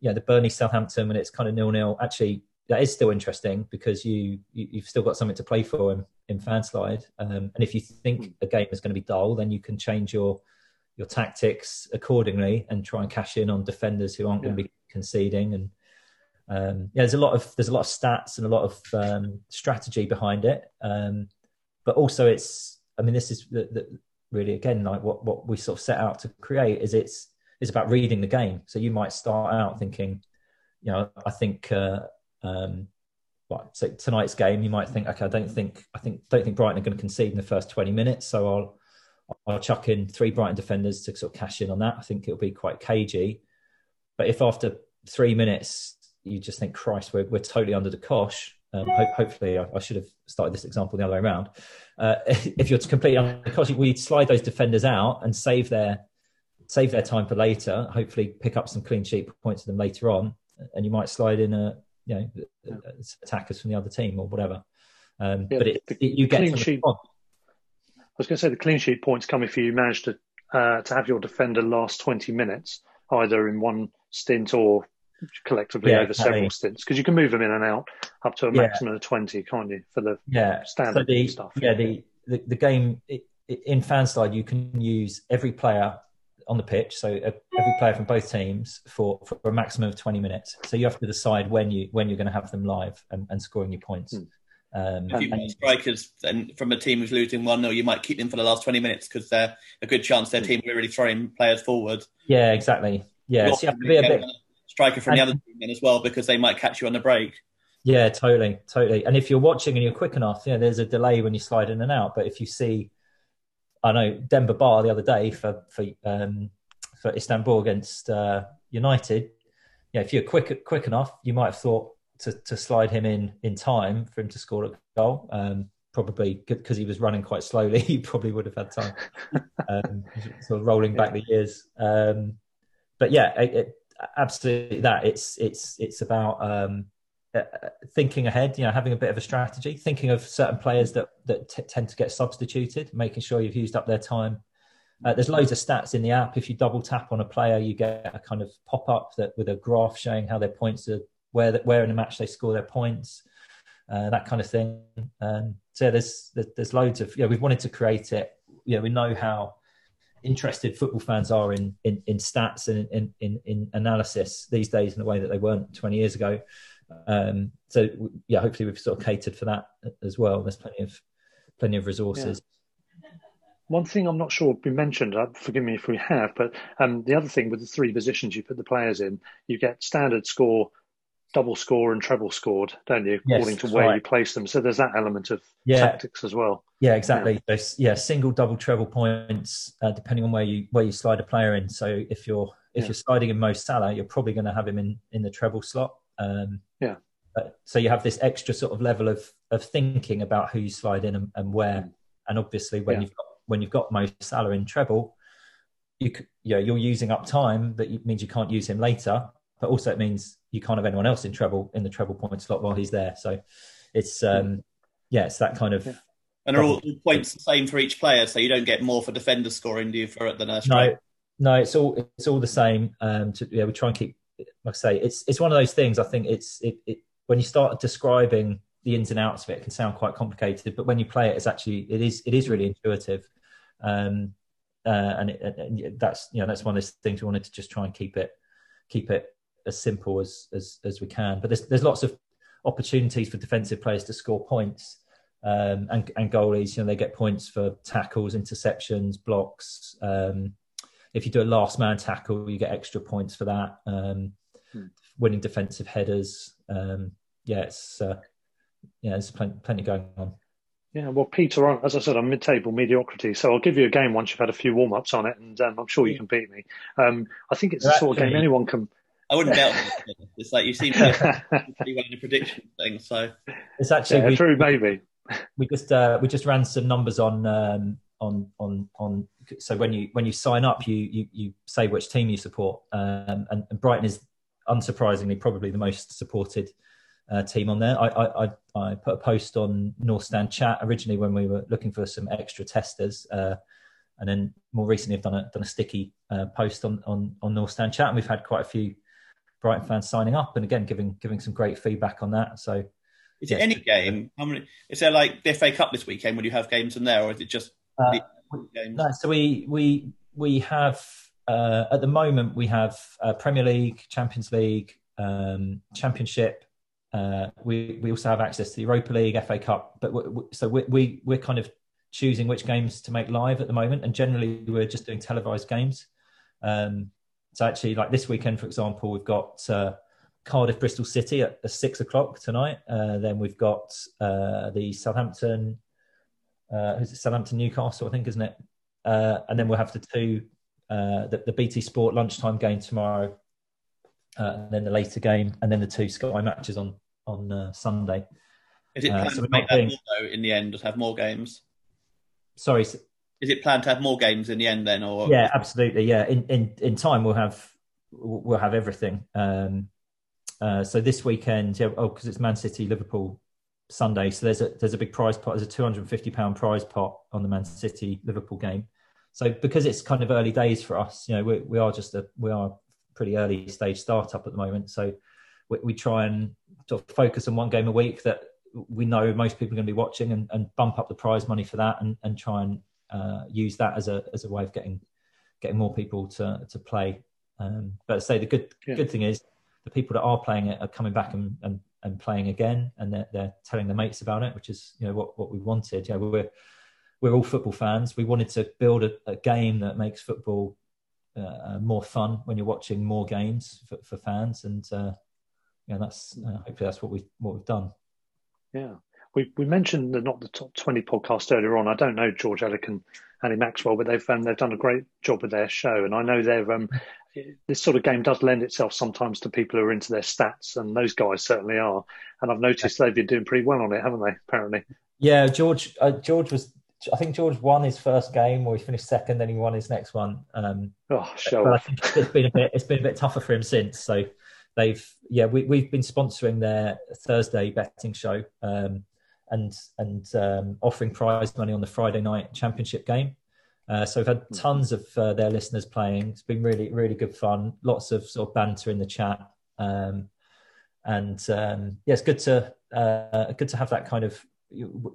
you know the Burnley Southampton when it's kind of nil nil. Actually, that is still interesting because you, you have still got something to play for in, in Fanslide. Um, and if you think a game is going to be dull, then you can change your your tactics accordingly and try and cash in on defenders who aren't yeah. going to be conceding. And um, yeah, there's a lot of there's a lot of stats and a lot of um, strategy behind it. Um, but also, it's I mean, this is the, the, really again like what what we sort of set out to create is it's it's about reading the game so you might start out thinking you know i think uh um so tonight's game you might think okay i don't think i think don't think brighton are going to concede in the first 20 minutes so i'll i'll chuck in three brighton defenders to sort of cash in on that i think it'll be quite cagey but if after three minutes you just think christ we're, we're totally under the cosh um, ho- hopefully, I, I, should have started this example the other way around. Uh, if you're completely unconscious, we slide those defenders out and save their save their time for later. Hopefully, pick up some clean sheet points to them later on, and you might slide in a you know attackers from the other team or whatever. Um, yeah, but it, the, it, you get clean sheet. I was going to say the clean sheet points come if you manage to uh, to have your defender last twenty minutes, either in one stint or collectively yeah, over several stints because you can move them in and out up to a maximum yeah. of 20 can't you for the yeah standard so the, stuff yeah the the, the game it, in Fanslide you can use every player on the pitch so uh, every player from both teams for, for a maximum of 20 minutes so you have to decide when you when you're going to have them live and, and scoring your points hmm. Um, if you and, strikers then from a team who's losing one 0 you might keep them for the last twenty minutes because they're a good chance their hmm. team are really throwing players forward. Yeah, exactly. Yeah, so you have to be a bit striker from and, the other team in as well because they might catch you on the break. Yeah, totally, totally. And if you're watching and you're quick enough, yeah, there's a delay when you slide in and out. But if you see, I know Demba Ba the other day for for um, for Istanbul against uh, United. Yeah, if you're quick quick enough, you might have thought to to slide him in in time for him to score a goal. Um, probably because he was running quite slowly, he probably would have had time. um, sort of rolling back the years. Um, but yeah, it, it, absolutely that. It's it's it's about um, uh, thinking ahead. You know, having a bit of a strategy, thinking of certain players that that t- tend to get substituted, making sure you've used up their time. Uh, there's loads of stats in the app. If you double tap on a player, you get a kind of pop up that with a graph showing how their points are, where where in a match they score their points, uh, that kind of thing. Um, so there's there's loads of yeah. We've wanted to create it. Yeah, we know how interested football fans are in in, in stats and in, in, in analysis these days in a way that they weren't 20 years ago. Um, so yeah, hopefully we've sort of catered for that as well. There's plenty of plenty of resources. Yeah. One thing I'm not sure we mentioned, uh, forgive me if we have, but um, the other thing with the three positions you put the players in, you get standard score, double score and treble scored, don't you? Yes, according to where right. you place them. So there's that element of yeah. tactics as well. Yeah, exactly. Yeah, yeah single, double, treble points, uh, depending on where you where you slide a player in. So if you're if yeah. you're sliding in Mo Salah, you're probably going to have him in in the treble slot. Um, yeah. But, so you have this extra sort of level of of thinking about who you slide in and, and where. And obviously, when you've got when you've got Mo Salah in treble, you yeah you're using up time that means you can't use him later but also it means you can't have anyone else in treble in the treble point slot while he's there. So it's um, yeah, it's that kind of. And are all points the same for each player, so you don't get more for defender scoring, do you, for than a No, no, it's all it's all the same. Um, to, yeah, we try and keep. Like I say, it's it's one of those things. I think it's it, it when you start describing the ins and outs of it, it can sound quite complicated, but when you play it, it's actually it is it is really intuitive. Um, uh, and, it, and that's you know that's one of those things we wanted to just try and keep it keep it as simple as as, as we can. But there's there's lots of opportunities for defensive players to score points. Um, and, and goalies, you know, they get points for tackles, interceptions, blocks. Um, if you do a last man tackle, you get extra points for that. Um, hmm. Winning defensive headers. Um, yeah, it's uh, yeah, there's plenty, plenty going on. Yeah, well, Peter, as I said, I'm mid-table mediocrity, so I'll give you a game once you've had a few warm-ups on it, and um, I'm sure you can beat me. Um, I think it's the sort of game anyone can. I wouldn't bet it. It's like you seem to be pretty well in the prediction thing, so it's actually yeah, we, true, maybe. We just uh, we just ran some numbers on um, on on on. So when you when you sign up, you you, you say which team you support, um, and, and Brighton is unsurprisingly probably the most supported uh, team on there. I, I, I, put a post on North Stand chat originally when we were looking for some extra testers, uh, and then more recently I've done a done a sticky uh, post on, on on North Stand chat, and we've had quite a few Brighton fans signing up, and again giving giving some great feedback on that. So, is it any game? How many? Is there like the FA Cup this weekend? Would you have games in there, or is it just uh. No, so we we we have. Uh, at the moment, we have uh, Premier League, Champions League, um, Championship, uh, we we also have access to the Europa League, FA Cup, but we, we, so we, we we're kind of choosing which games to make live at the moment, and generally we're just doing televised games. Um, so actually, like this weekend, for example, we've got uh, Cardiff Bristol City at, at six o'clock tonight. Uh, then we've got uh, the Southampton, uh, who's it? Southampton Newcastle, I think, isn't it? Uh, and then we'll have the two, uh, the, the BT Sport lunchtime game tomorrow, uh, and then the later game, and then the two Sky matches on on uh, Sunday. Is it uh, planned so to make that doing... more, though, in the end, just have more games? Sorry, is it planned to have more games in the end then, or yeah, absolutely, yeah. In in in time, we'll have we'll have everything. Um, uh, so this weekend, yeah, oh, because it's Man City Liverpool Sunday, so there's a there's a big prize pot. There's a two hundred and fifty pound prize pot on the Man City Liverpool game. So because it's kind of early days for us, you know, we, we are just a we are pretty early stage startup at the moment. So we, we try and sort of focus on one game a week that we know most people are going to be watching and, and bump up the prize money for that and, and try and uh, use that as a as a way of getting getting more people to to play. Um, but I say the good yeah. good thing is the people that are playing it are coming back and, and, and playing again, and they're, they're telling their mates about it, which is you know what what we wanted. Yeah, we're we're all football fans. We wanted to build a, a game that makes football uh, uh, more fun when you're watching more games for, for fans, and uh, yeah, that's uh, hopefully that's what we what we've done. Yeah, we we mentioned the not the top twenty podcast earlier on. I don't know George Elek Andy Maxwell, but they've um, they've done a great job with their show, and I know they've um, this sort of game does lend itself sometimes to people who are into their stats, and those guys certainly are. And I've noticed they've been doing pretty well on it, haven't they? Apparently. Yeah, George. Uh, George was I think George won his first game, or he finished second, then he won his next one. Um, oh, sure. I think it's been a bit it's been a bit tougher for him since. So they've yeah we we've been sponsoring their Thursday betting show um, and and um, offering prize money on the Friday night championship game. Uh, so we've had hmm. tons of uh, their listeners playing. It's been really really good fun. Lots of sort of banter in the chat. Um, and um, yeah, it's good to uh, good to have that kind of.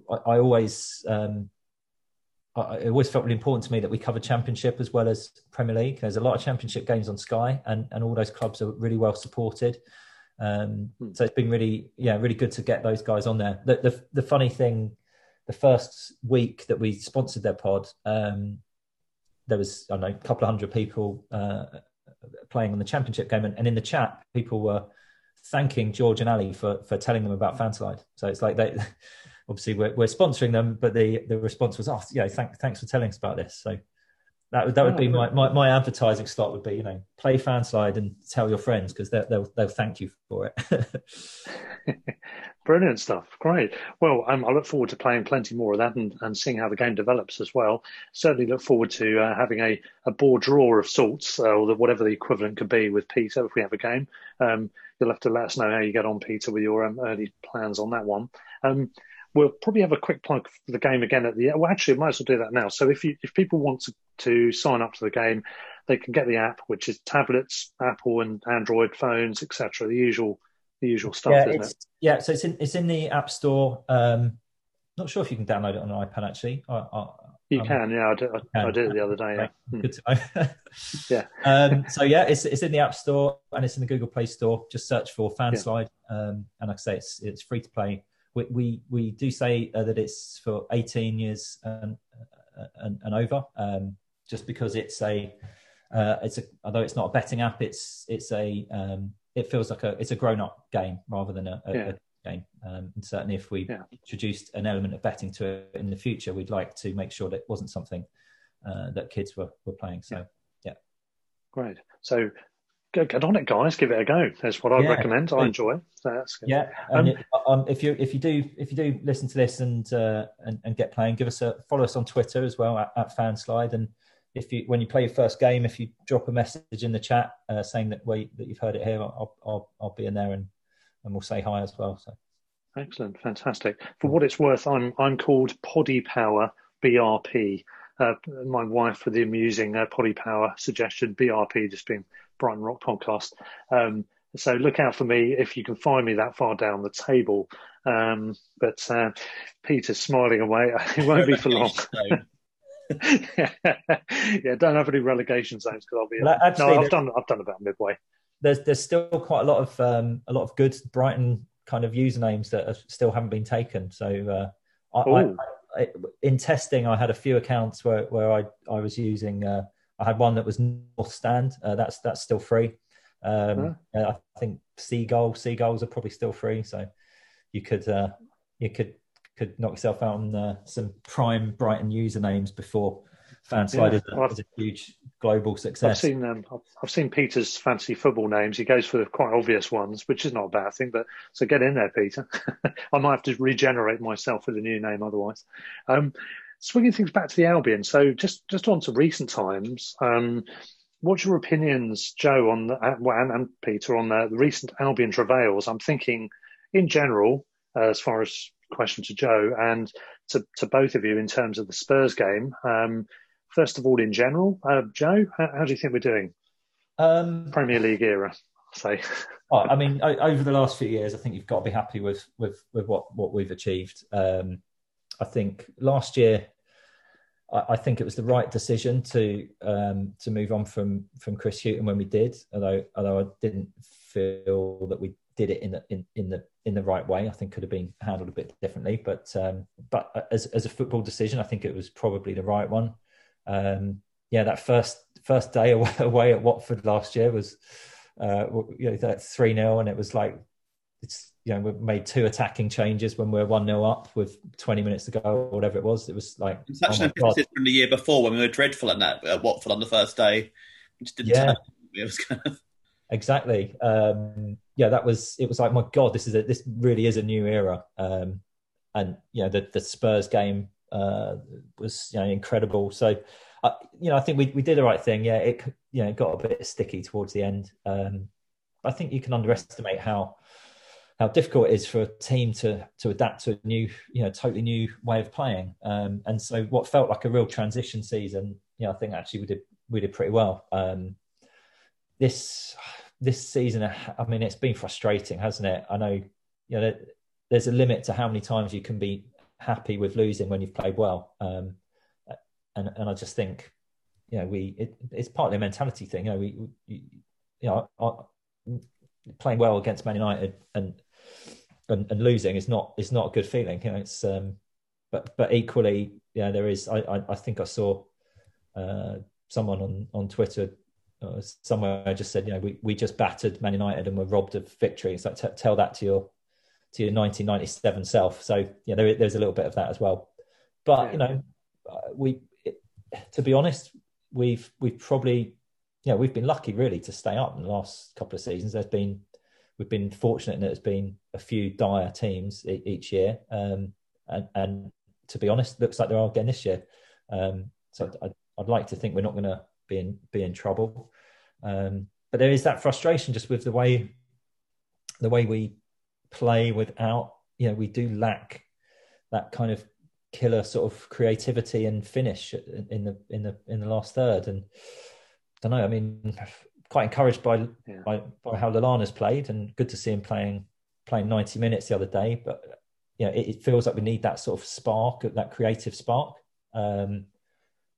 I, I always um, it always felt really important to me that we cover Championship as well as Premier League. There's a lot of Championship games on Sky, and, and all those clubs are really well supported. Um, hmm. So it's been really, yeah, really good to get those guys on there. The, the, the funny thing, the first week that we sponsored their pod, um, there was I don't know a couple of hundred people uh, playing on the Championship game, and, and, in the chat, people were thanking George and Ali for for telling them about Fanslide. So it's like they obviously we're, we're sponsoring them, but the the response was, oh, yeah, thank, thanks for telling us about this. So that would that would be my, my, my advertising slot would be, you know, play Fanslide and tell your friends because they'll, they'll they'll thank you for it. Brilliant stuff. Great. Well, um, I look forward to playing plenty more of that and, and seeing how the game develops as well. Certainly look forward to uh, having a, a board draw of sorts, uh, or the, whatever the equivalent could be with Peter if we have a game. Um, you'll have to let us know how you get on, Peter, with your um, early plans on that one. Um, We'll probably have a quick plug for the game again at the. end. Well, actually, I might as well do that now. So if you if people want to, to sign up to the game, they can get the app, which is tablets, Apple and Android phones, etc. The usual the usual stuff, yeah, isn't it? Yeah, so it's in it's in the App Store. Um, not sure if you can download it on an iPad actually. I, I, you um, can, yeah. I did, I, I did it the other day. Yeah. Hmm. Good to know. yeah. Um, so yeah, it's it's in the App Store and it's in the Google Play Store. Just search for Fanslide, yeah. um, and like I say, it's it's free to play we we, we do say uh, that it's for 18 years and uh, and, and over, um, just because it's a uh, it's a although it's not a betting app, it's it's a um, it feels like a it's a grown up game rather than a, a, yeah. game. Um, and certainly, if we Yeah. introduced an element of betting to it in the future, we'd like to make sure that it wasn't something uh, that kids were, were playing. So, yeah. Great. So get, on it, guys. Give it a go. That's what I Yeah. recommend. I enjoy it. So that's good. Yeah, and um, if you if you do if you do listen to this and uh, and, and get playing, give us a follow us on Twitter as well at, at Fanslide. And if you when you play your first game, if you drop a message in the chat uh, saying that we that you've heard it here, I'll I'll, I'll be in there and, and we'll say hi as well. So Excellent, fantastic. For what it's worth, I'm I'm called Poddy Power BRP. Uh, my wife for the amusing uh, Poddy Power suggestion, BRP just being Brighton Rock Podcast. Um, so look out for me if you can find me that far down the table. Um, but uh, Peter's smiling away. It won't be for long. yeah, don't have any relegation zones because I'll be. Well, actually, no, I've done. I've done about midway. there's there's still quite a lot of um, a lot of good Brighton kind of usernames that have, still haven't been taken. So uh, I, I, I, in testing, I had a few accounts where, where I, I was using. Uh, I had one that was North Stand. Uh, that's that's still free. Um, uh, I think Seagull Seagulls are probably still free. So you could uh, you could could knock yourself out on uh, some prime Brighton usernames before Fanslide Yeah, is, a, is a huge global success. I've seen um, I've- I've seen Peter's fancy football names. He goes for the quite obvious ones, which is not a bad thing. But so get in there, Peter. I might have to regenerate myself with a new name otherwise. Um, swinging things back to the Albion. So just just on to recent times. Um, what's your opinions, Joe, on the, uh, and, and Peter on the, recent Albion travails? I'm thinking in general, uh, as far as question to Joe and to, to both of you in terms of the Spurs game. Um, first of all, in general, uh, Joe, how, how do you think we're doing? Um, Premier League era, say. Oh, I mean, over the last few years, I think you've got to be happy with with with what what we've achieved. Um, I think last year, I, think it was the right decision to um, to move on from from Chris Hughton when we did. Although although I didn't feel that we did it in the in, in the in the right way. I think could have been handled a bit differently. But um, but as as a football decision, I think it was probably the right one. Um, yeah, that first first day away, away at Watford last year was uh, you know that three 0 and it was like it's you know we made two attacking changes when we were one 0 up with twenty minutes to go or whatever it was. It was like such oh an emphasis from the year before when we were dreadful at that at Watford on the first day. We just didn't Yeah. turn. It was kind of exactly um yeah that was it was like my god this is a this really is a new era um and you know the the spurs game uh was you know incredible so uh, you know i think we we did the right thing yeah it you know it got a bit sticky towards the end um i think you can underestimate how how difficult it is for a team to to adapt to a new you know totally new way of playing um and so what felt like a real transition season you know i think actually we did we did pretty well um this this season, I mean, it's been frustrating, hasn't it? I know, you know, there's a limit to how many times you can be happy with losing when you've played well, um, and and I just think, you know, we it, it's partly a mentality thing. You know, we, we you know, I, playing well against Man United and, and and losing is not is not a good feeling. You know, it's um, but but equally, yeah, there is. I I, I think I saw uh, someone on on Twitter uh, somewhere I just said, you know, we, we just battered Man United and were robbed of victory. It's like t- tell that to your to your 1997 self. So yeah, there, there's a little bit of that as well. But Yeah. you know, uh, we it, to be honest, we've we've probably yeah we've been lucky really to stay up in the last couple of seasons. There's been we've been fortunate in that there's been a few dire teams e- each year, um, and and to be honest, looks like there are again this year. Um, so I'd, I'd like to think we're not going to be in be in trouble. Um, but there is that frustration just with the way the way we play without you know we do lack that kind of killer sort of creativity and finish in the in the in the last third and I don't know I mean quite encouraged by Yeah. by, by how Lallana's played and good to see him playing playing 90 minutes the other day but you know it, it feels like we need that sort of spark that creative spark um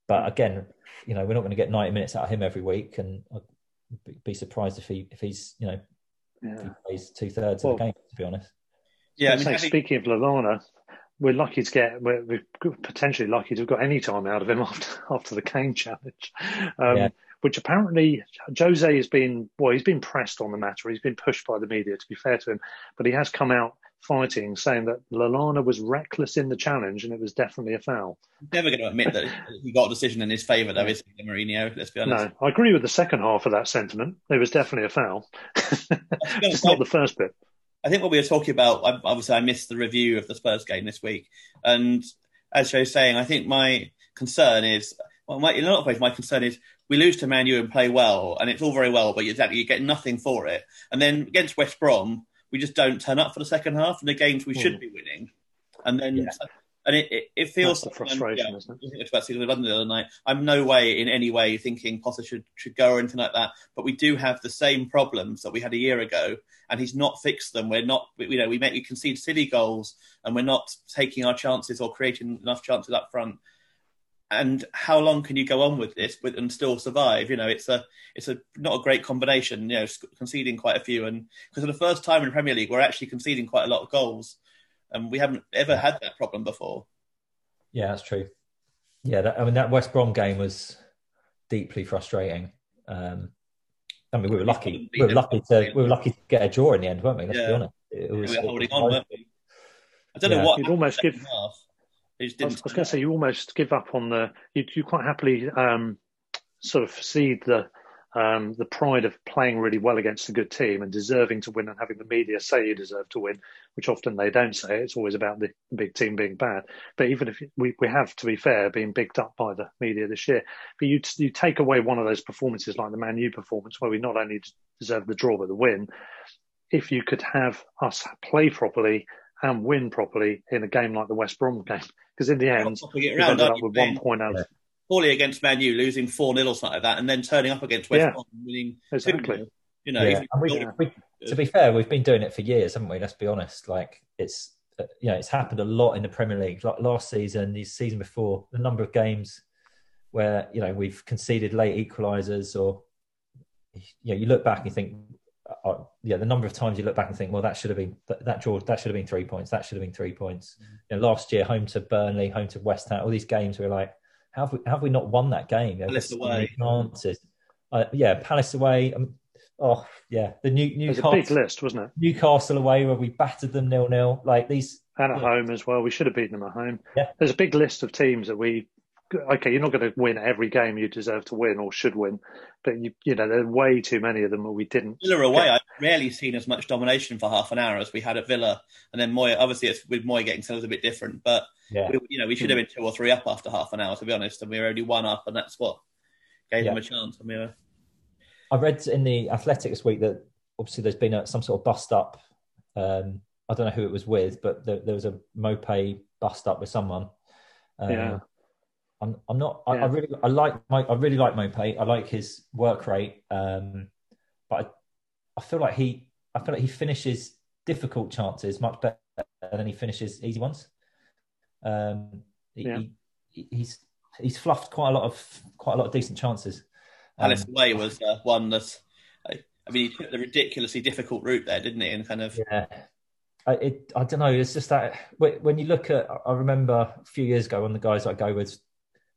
but again you know we're not going to get 90 minutes out of him every week and I'd be- be surprised if he if he's you know if he plays two thirds Well, of the game to be honest yeah. I So mean, having- speaking of Lallana, we're lucky to get we're, we're potentially lucky to have got any time out of him after after the Kane challenge, um, Yeah. Which apparently Jose has been well, he's been pressed on the matter. He's been pushed by the media. To be fair to him, but he has come out fighting, saying that Lallana was reckless in the challenge and it was definitely a foul. Never going to admit that he got a decision in his favour, though, is he, Mourinho? Let's be honest. No, I agree with the second half of that sentiment. It was definitely a foul. Just not the first bit. I think what we were talking about, obviously, I missed the review of the Spurs game this week. And as Joe's saying, I think my concern is, well, my, in a lot of ways, my concern is we lose to Man U and play well, and it's all very well, but exactly you get nothing for it. And then against West Brom, we just don't turn up for the second half in the games we should hmm. be winning. And then, yeah. and it, it, it feels That's the frustration, yeah, isn't it? About London the other night. I'm no way in any way thinking Potter should should go or anything like that. But we do have the same problems that we had a year ago, and he's not fixed them. We're not, you know, we make we concede silly goals, and we're not taking our chances or creating enough chances up front and how long can you go on with this with, and still survive? You know, it's a it's a not a great combination. You know, conceding quite a few, and because for the first time in Premier League, we're actually conceding quite a lot of goals, and we haven't ever had that problem before. Yeah, that's true. Yeah, that, I mean that West Brom game was deeply frustrating. Um, I mean, we were lucky. We were lucky to we were lucky to get a draw in the end, weren't we? Let's yeah. be honest. It was, we were holding on, weren't we? I don't yeah. know what. You'd almost give. Half. I was, was going to say you almost give up on the you, you quite happily um, sort of cede the um, the pride of playing really well against a good team and deserving to win and having the media say you deserve to win, which often they don't say. It's always about the, the big team being bad. But even if we, we have, to be fair, been bigged up by the media this year, but you you take away one of those performances like the Man U performance where we not only deserve the draw but the win. If you could have us play properly and win properly in a game like the West Brom game. Because in the end, we ended up with one point out. Yeah. Poorly against Man U, losing 4 0 or something like that, and then turning up against West yeah, Brom winning. Exactly. You know, yeah. we, we, to be fair, we've been doing it for years, haven't we? Let's be honest. Like, it's. Uh, you know, it's happened a lot in the Premier League. Like last season, the season before, the number of games where you know we've conceded late equalisers, or you know, you look back and you think uh, uh, yeah, the number of times you look back and think, well, that should have been that, that draw, that should have been three points, that should have been three points. Mm-hmm. You know, last year, home to Burnley, home to West Ham, all these games, we are like, how have we, how have we not won that game? You know, Palace away, chances. Uh, yeah, Palace away. Um, oh, yeah, the new Newcastle big list, wasn't it? Newcastle away where we battered them nil nil. Like these, and at yeah. home as well. We should have beaten them at home. Yeah, there's a big list of teams that we okay, you're not going to win every game you deserve to win or should win, but you you know there are way too many of them that we didn't. Villa away, I've rarely seen as much domination for half an hour as we had at Villa, and then Moy. Obviously, it's with Moy getting so it was a bit different, but yeah. we, you know we should have been two or three up after half an hour to be honest, and we were only one up, and that's what gave yeah. them a chance. I mean, uh... I read in the Athletic this week that obviously there's been a, some sort of bust up. Um, I don't know who it was with, but there, there was a Maupay bust up with someone. Um, yeah. I'm, I'm not. Yeah. I, I, really, I like my, I really like Maupay. I like his work rate, um, but I, I feel like he, I feel like he finishes difficult chances much better than he finishes easy ones. Um, he, yeah. he, he's he's fluffed quite a lot of quite a lot of decent chances. Alice um, Way was uh, one that I, I, mean he took the ridiculously difficult route there, didn't he? And kind of yeah. I, it, I don't know. It's just that when you look at, I remember a few years ago, one of the guys I go with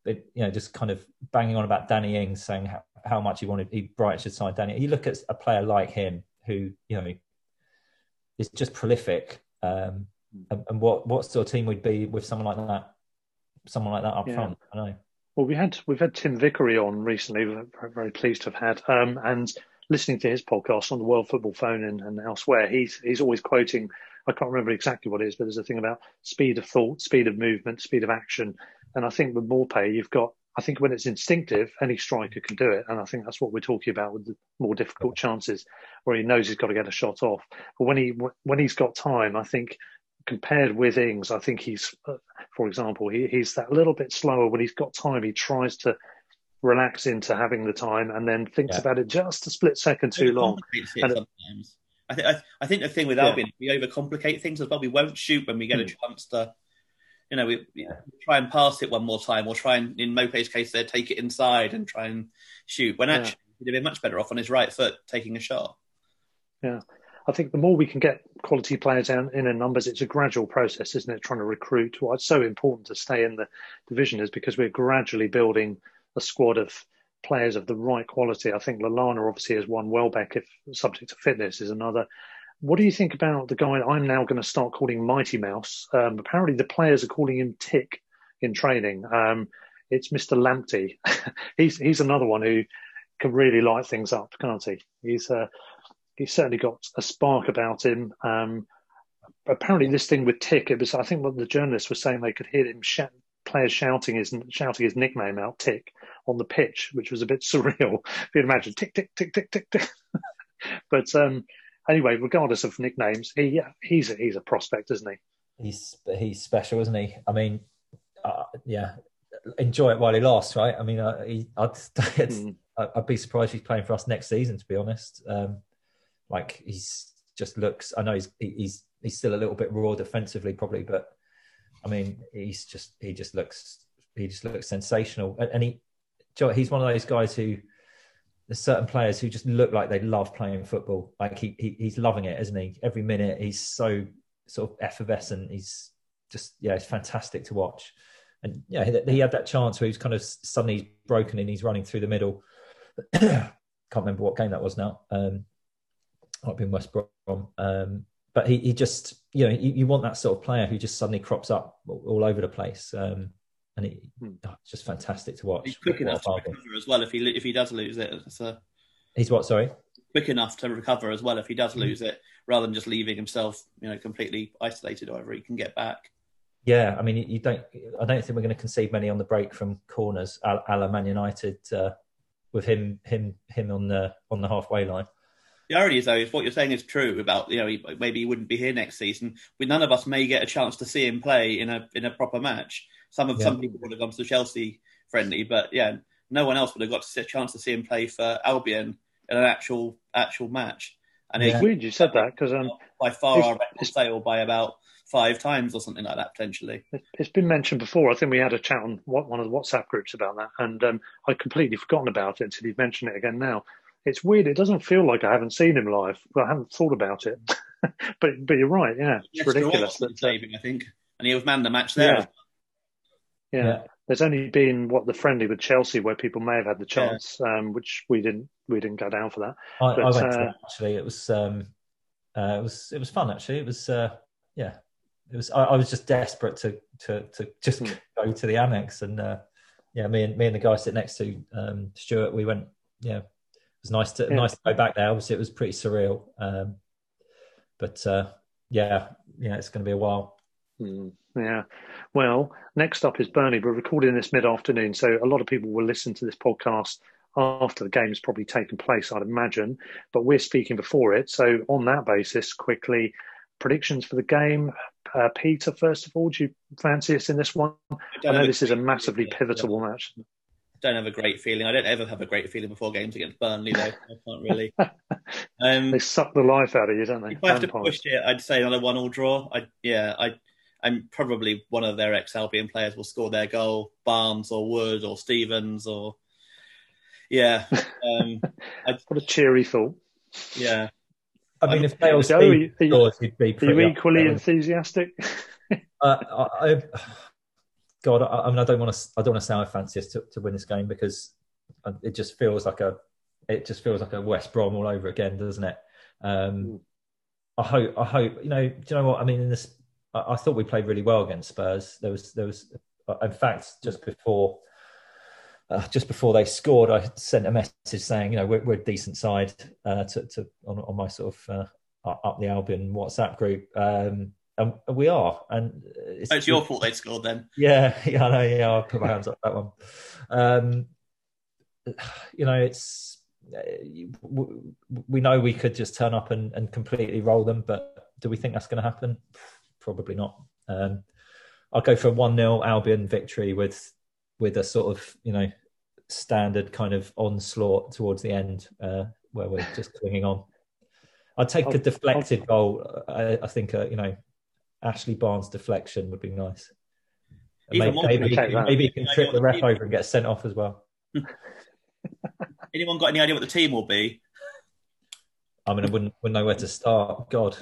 you know, just kind of banging on about Danny Ings, saying how, how much he wanted, he Brighton should sign Danny. You look at a player like him, who you know is just prolific, um, and, and, what what sort of team would be with someone like that, someone like that up yeah. front? I know. Well, we had we've had Tim Vickery on recently. We're very pleased to have had, um, and listening to his podcast on the World Football Phone and, and elsewhere, he's he's always quoting. I can't remember exactly what it is, but there's a thing about speed of thought, speed of movement, speed of action, and I think with Maupay, you've got, I think when it's instinctive, any striker can do it. And I think that's what we're talking about with the more difficult chances where he knows he's got to get a shot off. But when he, when he's got time, I think compared with Ings, I think he's, for example, he, he's that little bit slower when he's got time. He tries to relax into having the time and then thinks yeah. about it just a split second too long. And sometimes. I, th- I, I, think the thing with Albion, we overcomplicate things as well. We won't shoot when we get mm. a hmm. chance to you know, we, yeah. try and pass it one more time, or try and, in Maupay's case, there take it inside and try and shoot. When actually, yeah. he'd have been much better off on his right foot taking a shot. Yeah, I think the more we can get quality players in in numbers, it's a gradual process, isn't it? Trying to recruit. Why it's so important to stay in the division is because we're gradually building a squad of players of the right quality. I think Lallana obviously is one. Welbeck, if subject to fitness, is another. what do you think about the guy I'm now going to start calling Mighty Mouse? Um, apparently, the players are calling him Tick in training. Um, it's Mr. Lamptey. he's he's another one who can really light things up, can't he? He's uh, he's certainly got a spark about him. Um, apparently, this thing with Tick, it was I think what the journalists were saying they could hear him sh- players shouting his shouting his nickname out, Tick, on the pitch, which was a bit surreal. If you'd imagine, Tick, Tick, Tick, Tick, Tick, Tick. but um, anyway, regardless of nicknames, he he's a, he's a prospect, isn't he? He's he's special, isn't he? I mean, uh, yeah, enjoy it while he lasts, right? I mean, uh, he, I'd, mm. I'd be surprised if he's playing for us next season, to be honest. Um, like he's just looks. I know he's he's he's still a little bit raw defensively, probably, but I mean, he's just he just looks he just looks sensational, and, and he he's one of those guys who there's certain players who just look like they love playing football. Like he, he he's loving it, isn't he? Every minute he's so sort of effervescent. He's just yeah, it's fantastic to watch. And yeah, he, he had that chance where he's kind of suddenly broken and he's running through the middle. Can't remember what game that was now. Um, might be in West Brom. Um, but he, he just you know you, you, want that sort of player who just suddenly crops up all, all over the place. Um, and it, hmm. oh, it's just fantastic to watch. He's quick enough to recover as well if he if he does lose it. So. He's what? Sorry. Quick enough to recover as well if he does hmm. lose it, rather than just leaving himself, you know, completely isolated. However, he can get back. Yeah, I mean, you don't. I don't think we're going to concede many on the break from corners, a, la Man United, uh, with him, him, him on the on the halfway line. The irony is, though, is what you're saying is true about you know he, maybe he wouldn't be here next season, we none of us may get a chance to see him play in a in a proper match. Some of yeah. some people would have gone to the Chelsea friendly, but yeah, no one else would have got a chance to see him play for Albion in an actual actual match. And yeah. it's weird you said that because um, by far our record sale by about five times or something like that potentially. It's been mentioned before. I think we had a chat on one of the WhatsApp groups about that, and um, I'd completely forgotten about it until you've mentioned it again now. It's weird. It doesn't feel like I haven't seen him live. Well, I haven't thought about it, but but you're right. Yeah, it's yes, ridiculous. That, saving, I think, and he was man the match there. Yeah. Yeah. yeah. There's only been what the friendly with Chelsea where people may have had the chance, yeah. um, which we didn't we didn't go down for that. I, but, I went uh, to actually. It was um, uh, it was it was fun actually. It was uh, yeah. It was I, I, was just desperate to to to just hmm. go to the Amex and uh, yeah, me and me and the guy sitting next to um, Stuart, we went. Yeah, it was nice to yeah. nice to go back there. Obviously, it was pretty surreal. Um, but uh, yeah, yeah, it's going to be a while. Mm, yeah. Well, next up is Burnley. We're recording this mid afternoon, so a lot of people will listen to this podcast after the game game's probably taken place, I'd imagine. But we're speaking before it. So, on that basis, quickly, predictions for the game. Uh, Peter, first of all, do you fancy us in this one? I, I know this is a massively pivotal yeah. match. I don't have a great feeling. I don't ever have a great feeling before games against Burnley, though. I can't really. Um, they suck the life out of you, don't they? If I have to push it, I'd say another one-all draw. I yeah, I and probably one of their ex Albion players will score their goal, Barnes or Wood or Stephens or yeah. Um, what a cheery thought. Yeah. I mean, if Dale Stephens are you, scores, he'd be Are you equally enthusiastic? uh, I, God, I, I, mean, I don't want to. I don't want to sound fanciest to, to win this game because it just feels like a. It just feels like a West Brom all over again, doesn't it? Um, I hope. I hope. You know. Do you know what I mean? In this I, I, thought we played really well against Spurs. There was there was in fact just before uh, just before they scored, I sent a message saying, you know, we're, we're a decent side uh, to, to on, on, my sort of uh, up the Albion WhatsApp group, um, and we are. And it's, oh, it's your fault they scored then. Yeah, yeah, I know. Yeah, I'll put my hands up that one. Um, you know, it's we know we could just turn up and, and completely roll them, but do we think that's going to happen? probably not. Um, I'll go for a one 0 Albion victory with with a sort of you know standard kind of onslaught towards the end uh, where we're just clinging on. I'd take a deflected I'll, goal. I, I think uh, you know Ashley Barnes deflection would be nice. Maybe, maybe, maybe he can trip the ref over and get sent off as well. Anyone got any idea what the team will be? I mean, I wouldn't, wouldn't know where to start. God,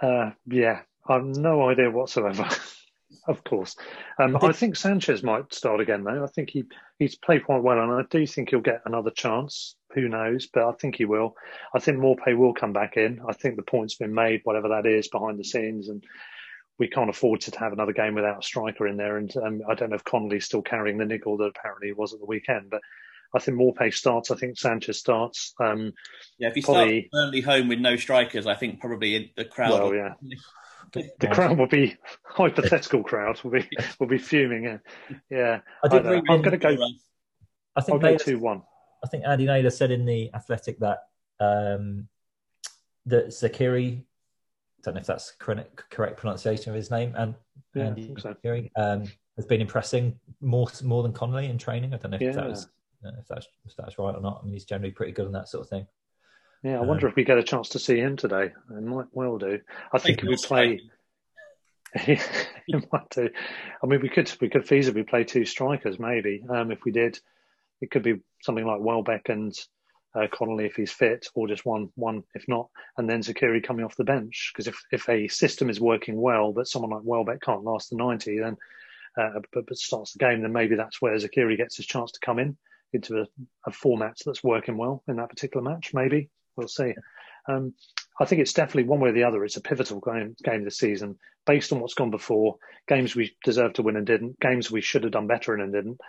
uh, yeah, I've no idea whatsoever. of course. Um, I, I, think Sanchez might start again, though. I think he he's played quite well, and I do think he'll get another chance. Who knows? But I think he will. I think Maupay will come back in. I think the point's been made, whatever that is, behind the scenes, and we can't afford to have another game without a striker in there. And um, I don't know if Connolly's still carrying the niggle that apparently he was at the weekend, but I think Maupay starts. I think Sanchez starts. Um, yeah, if you probably, start early home with no strikers, I think probably the crowd. Well, yeah. The, the crowd will be hypothetical crowd will be will be fuming. Yeah, yeah. I did I am going to go. I think I'll go two one. I think Andy Naylor said in the Athletic that um, that Zeqiri, don't know if that's correct, correct pronunciation of his name, and yeah, Andy so. Zeqiri um, has been impressing more more than Connolly in training. I don't know if yeah. that was if that's if that's right or not. I mean, he's generally pretty good on that sort of thing. Yeah, I wonder um, if we get a chance to see him today. It might well do. I think if we play, it might do. I mean, we could we could feasibly play two strikers, maybe. Um, if we did, it could be something like Welbeck and uh, Connolly if he's fit, or just one one if not, and then Zeqiri coming off the bench. Because if if a system is working well, but someone like Welbeck can't last the ninety, then uh, but, but starts the game, then maybe that's where Zeqiri gets his chance to come in into a, a format that's working well in that particular match. Maybe we'll see. Um, I think it's definitely one way or the other. It's a pivotal game, game this season based on what's gone before. Games we deserved to win and didn't. Games we should have done better in and didn't.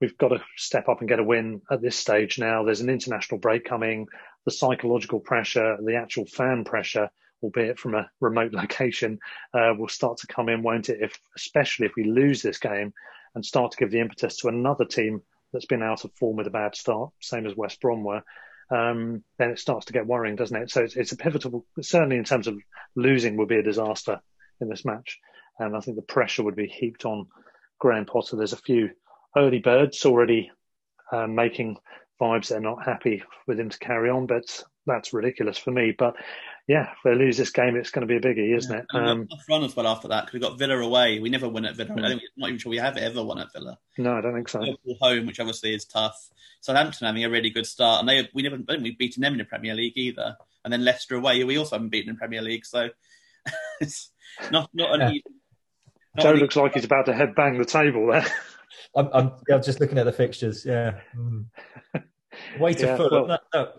We've got to step up and get a win at this stage now. There's an international break coming. The psychological pressure, the actual fan pressure, albeit from a remote location, uh, will start to come in, won't it? If, especially if we lose this game and start to give the impetus to another team that's been out of form with a bad start, same as West Brom were, um, then it starts to get worrying, doesn't it? So it's, it's, a pivotal, certainly in terms of losing would be a disaster in this match. And I think the pressure would be heaped on Graham Potter. There's a few early birds already um, making vibes they're not happy with him to carry on, but that's ridiculous for me. But yeah, if they lose this game, it's going to be a biggie, isn't yeah. it? Um, run as well after that because we got Villa away. We never win at Villa. I am not even sure we have ever won at Villa. No, I don't think so. Liverpool home, which obviously is tough. Southampton having a really good start, and they we never I we've beaten them in the Premier League either. And then Leicester away, we also haven't beaten in Premier League, so it's not not an yeah. easy. Not Joe looks like he's about to head bang the table there. I'm, I'm, I'm, just looking at the fixtures. Yeah, mm. way to yeah, Well, no, no.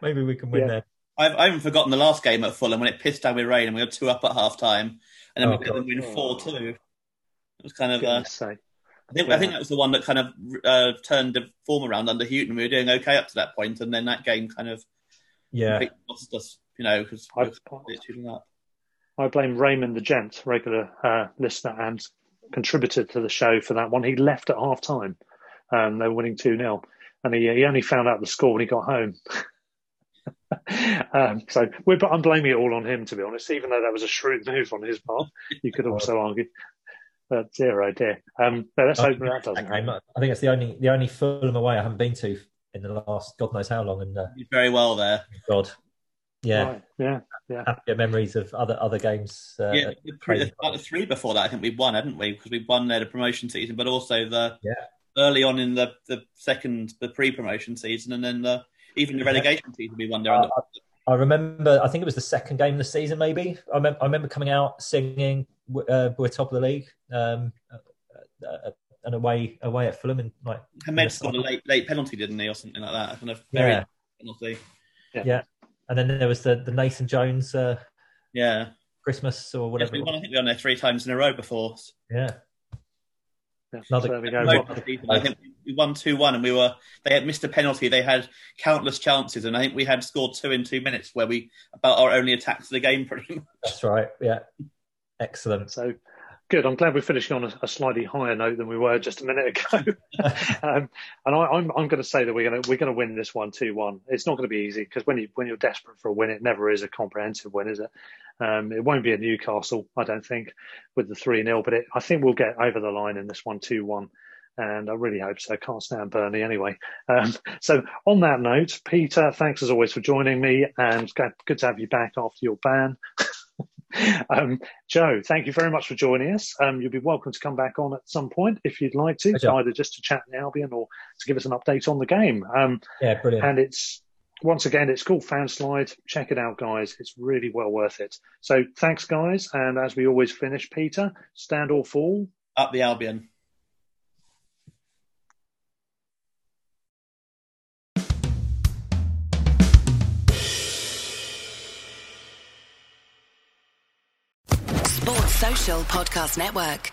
Maybe we can win yeah. there. I've, I haven't forgotten the last game at Fulham when it pissed down with rain and we had two up at half time and then oh, we got them win four two. It was kind of. Uh, I think yeah. I think that was the one that kind of uh, turned the form around under Hughton. We were doing okay up to that point, and then that game kind of yeah lost us. You know, because I, I blame Raymond the Gent, regular uh, listener and contributor to the show for that one. He left at half time. Um, they were winning 2 0. And he, he only found out the score when he got home. um, so I'm blaming it all on him, to be honest, even though that was a shrewd move on his part. You could also argue. But dear, oh dear. Um, but let's hope that doesn't happen. I think it's the only the only Fulham away I haven't been to in the last God knows how long. And uh, very well there. God, yeah, right. yeah, yeah. Happier memories of other other games. Uh, yeah, about the three before that, I think we won, hadn't we? Because we won there the promotion season, but also the yeah. early on in the the second the pre-promotion season, and then the even the relegation team season we won there. Uh, I remember, I think it was the second game of the season, maybe. I, mem- I remember coming out singing, uh, "We're top of the league," um, uh, uh, and away away at Fulham, and like Hamed scored a late late penalty, didn't he, or something like that? Kind of very yeah. penalty. Yeah. yeah. and then there was the the Nathan Jones, uh, yeah, Christmas or whatever. Yes, we won, I think we won there three times in a row before. Yeah. Another, so I think we won two one, and we were they had missed a penalty. They had countless chances, and I think we had scored two in two minutes, where we about our only attacks of the game, pretty much. That's right. Yeah, excellent. So Good. I'm glad we're finishing on a, a, slightly higher note than we were just a minute ago. um, and I, am I'm, I'm going to say that we're going to we're going to win this one two one. It's not going to be easy because when you when you're desperate for a win, it never is a comprehensive win, is it? Um, it won't be a Newcastle, I don't think, with the three 0 But it, I think we'll get over the line in this one two one. And I really hope so. Can't stand Burnley anyway. Um, so on that note, Peter, thanks as always for joining me, and good to have you back after your ban. um, Joe, thank you very much for joining us. Um, you'll be welcome to come back on at some point if you'd like to, either just to chat in Albion or to give us an update on the game. Um, yeah, brilliant. And it's once again, it's called Fanslide. Check it out, guys. It's really well worth it. So thanks, guys. And as we always finish, Peter, stand or fall. Up the Albion. Podcast Network.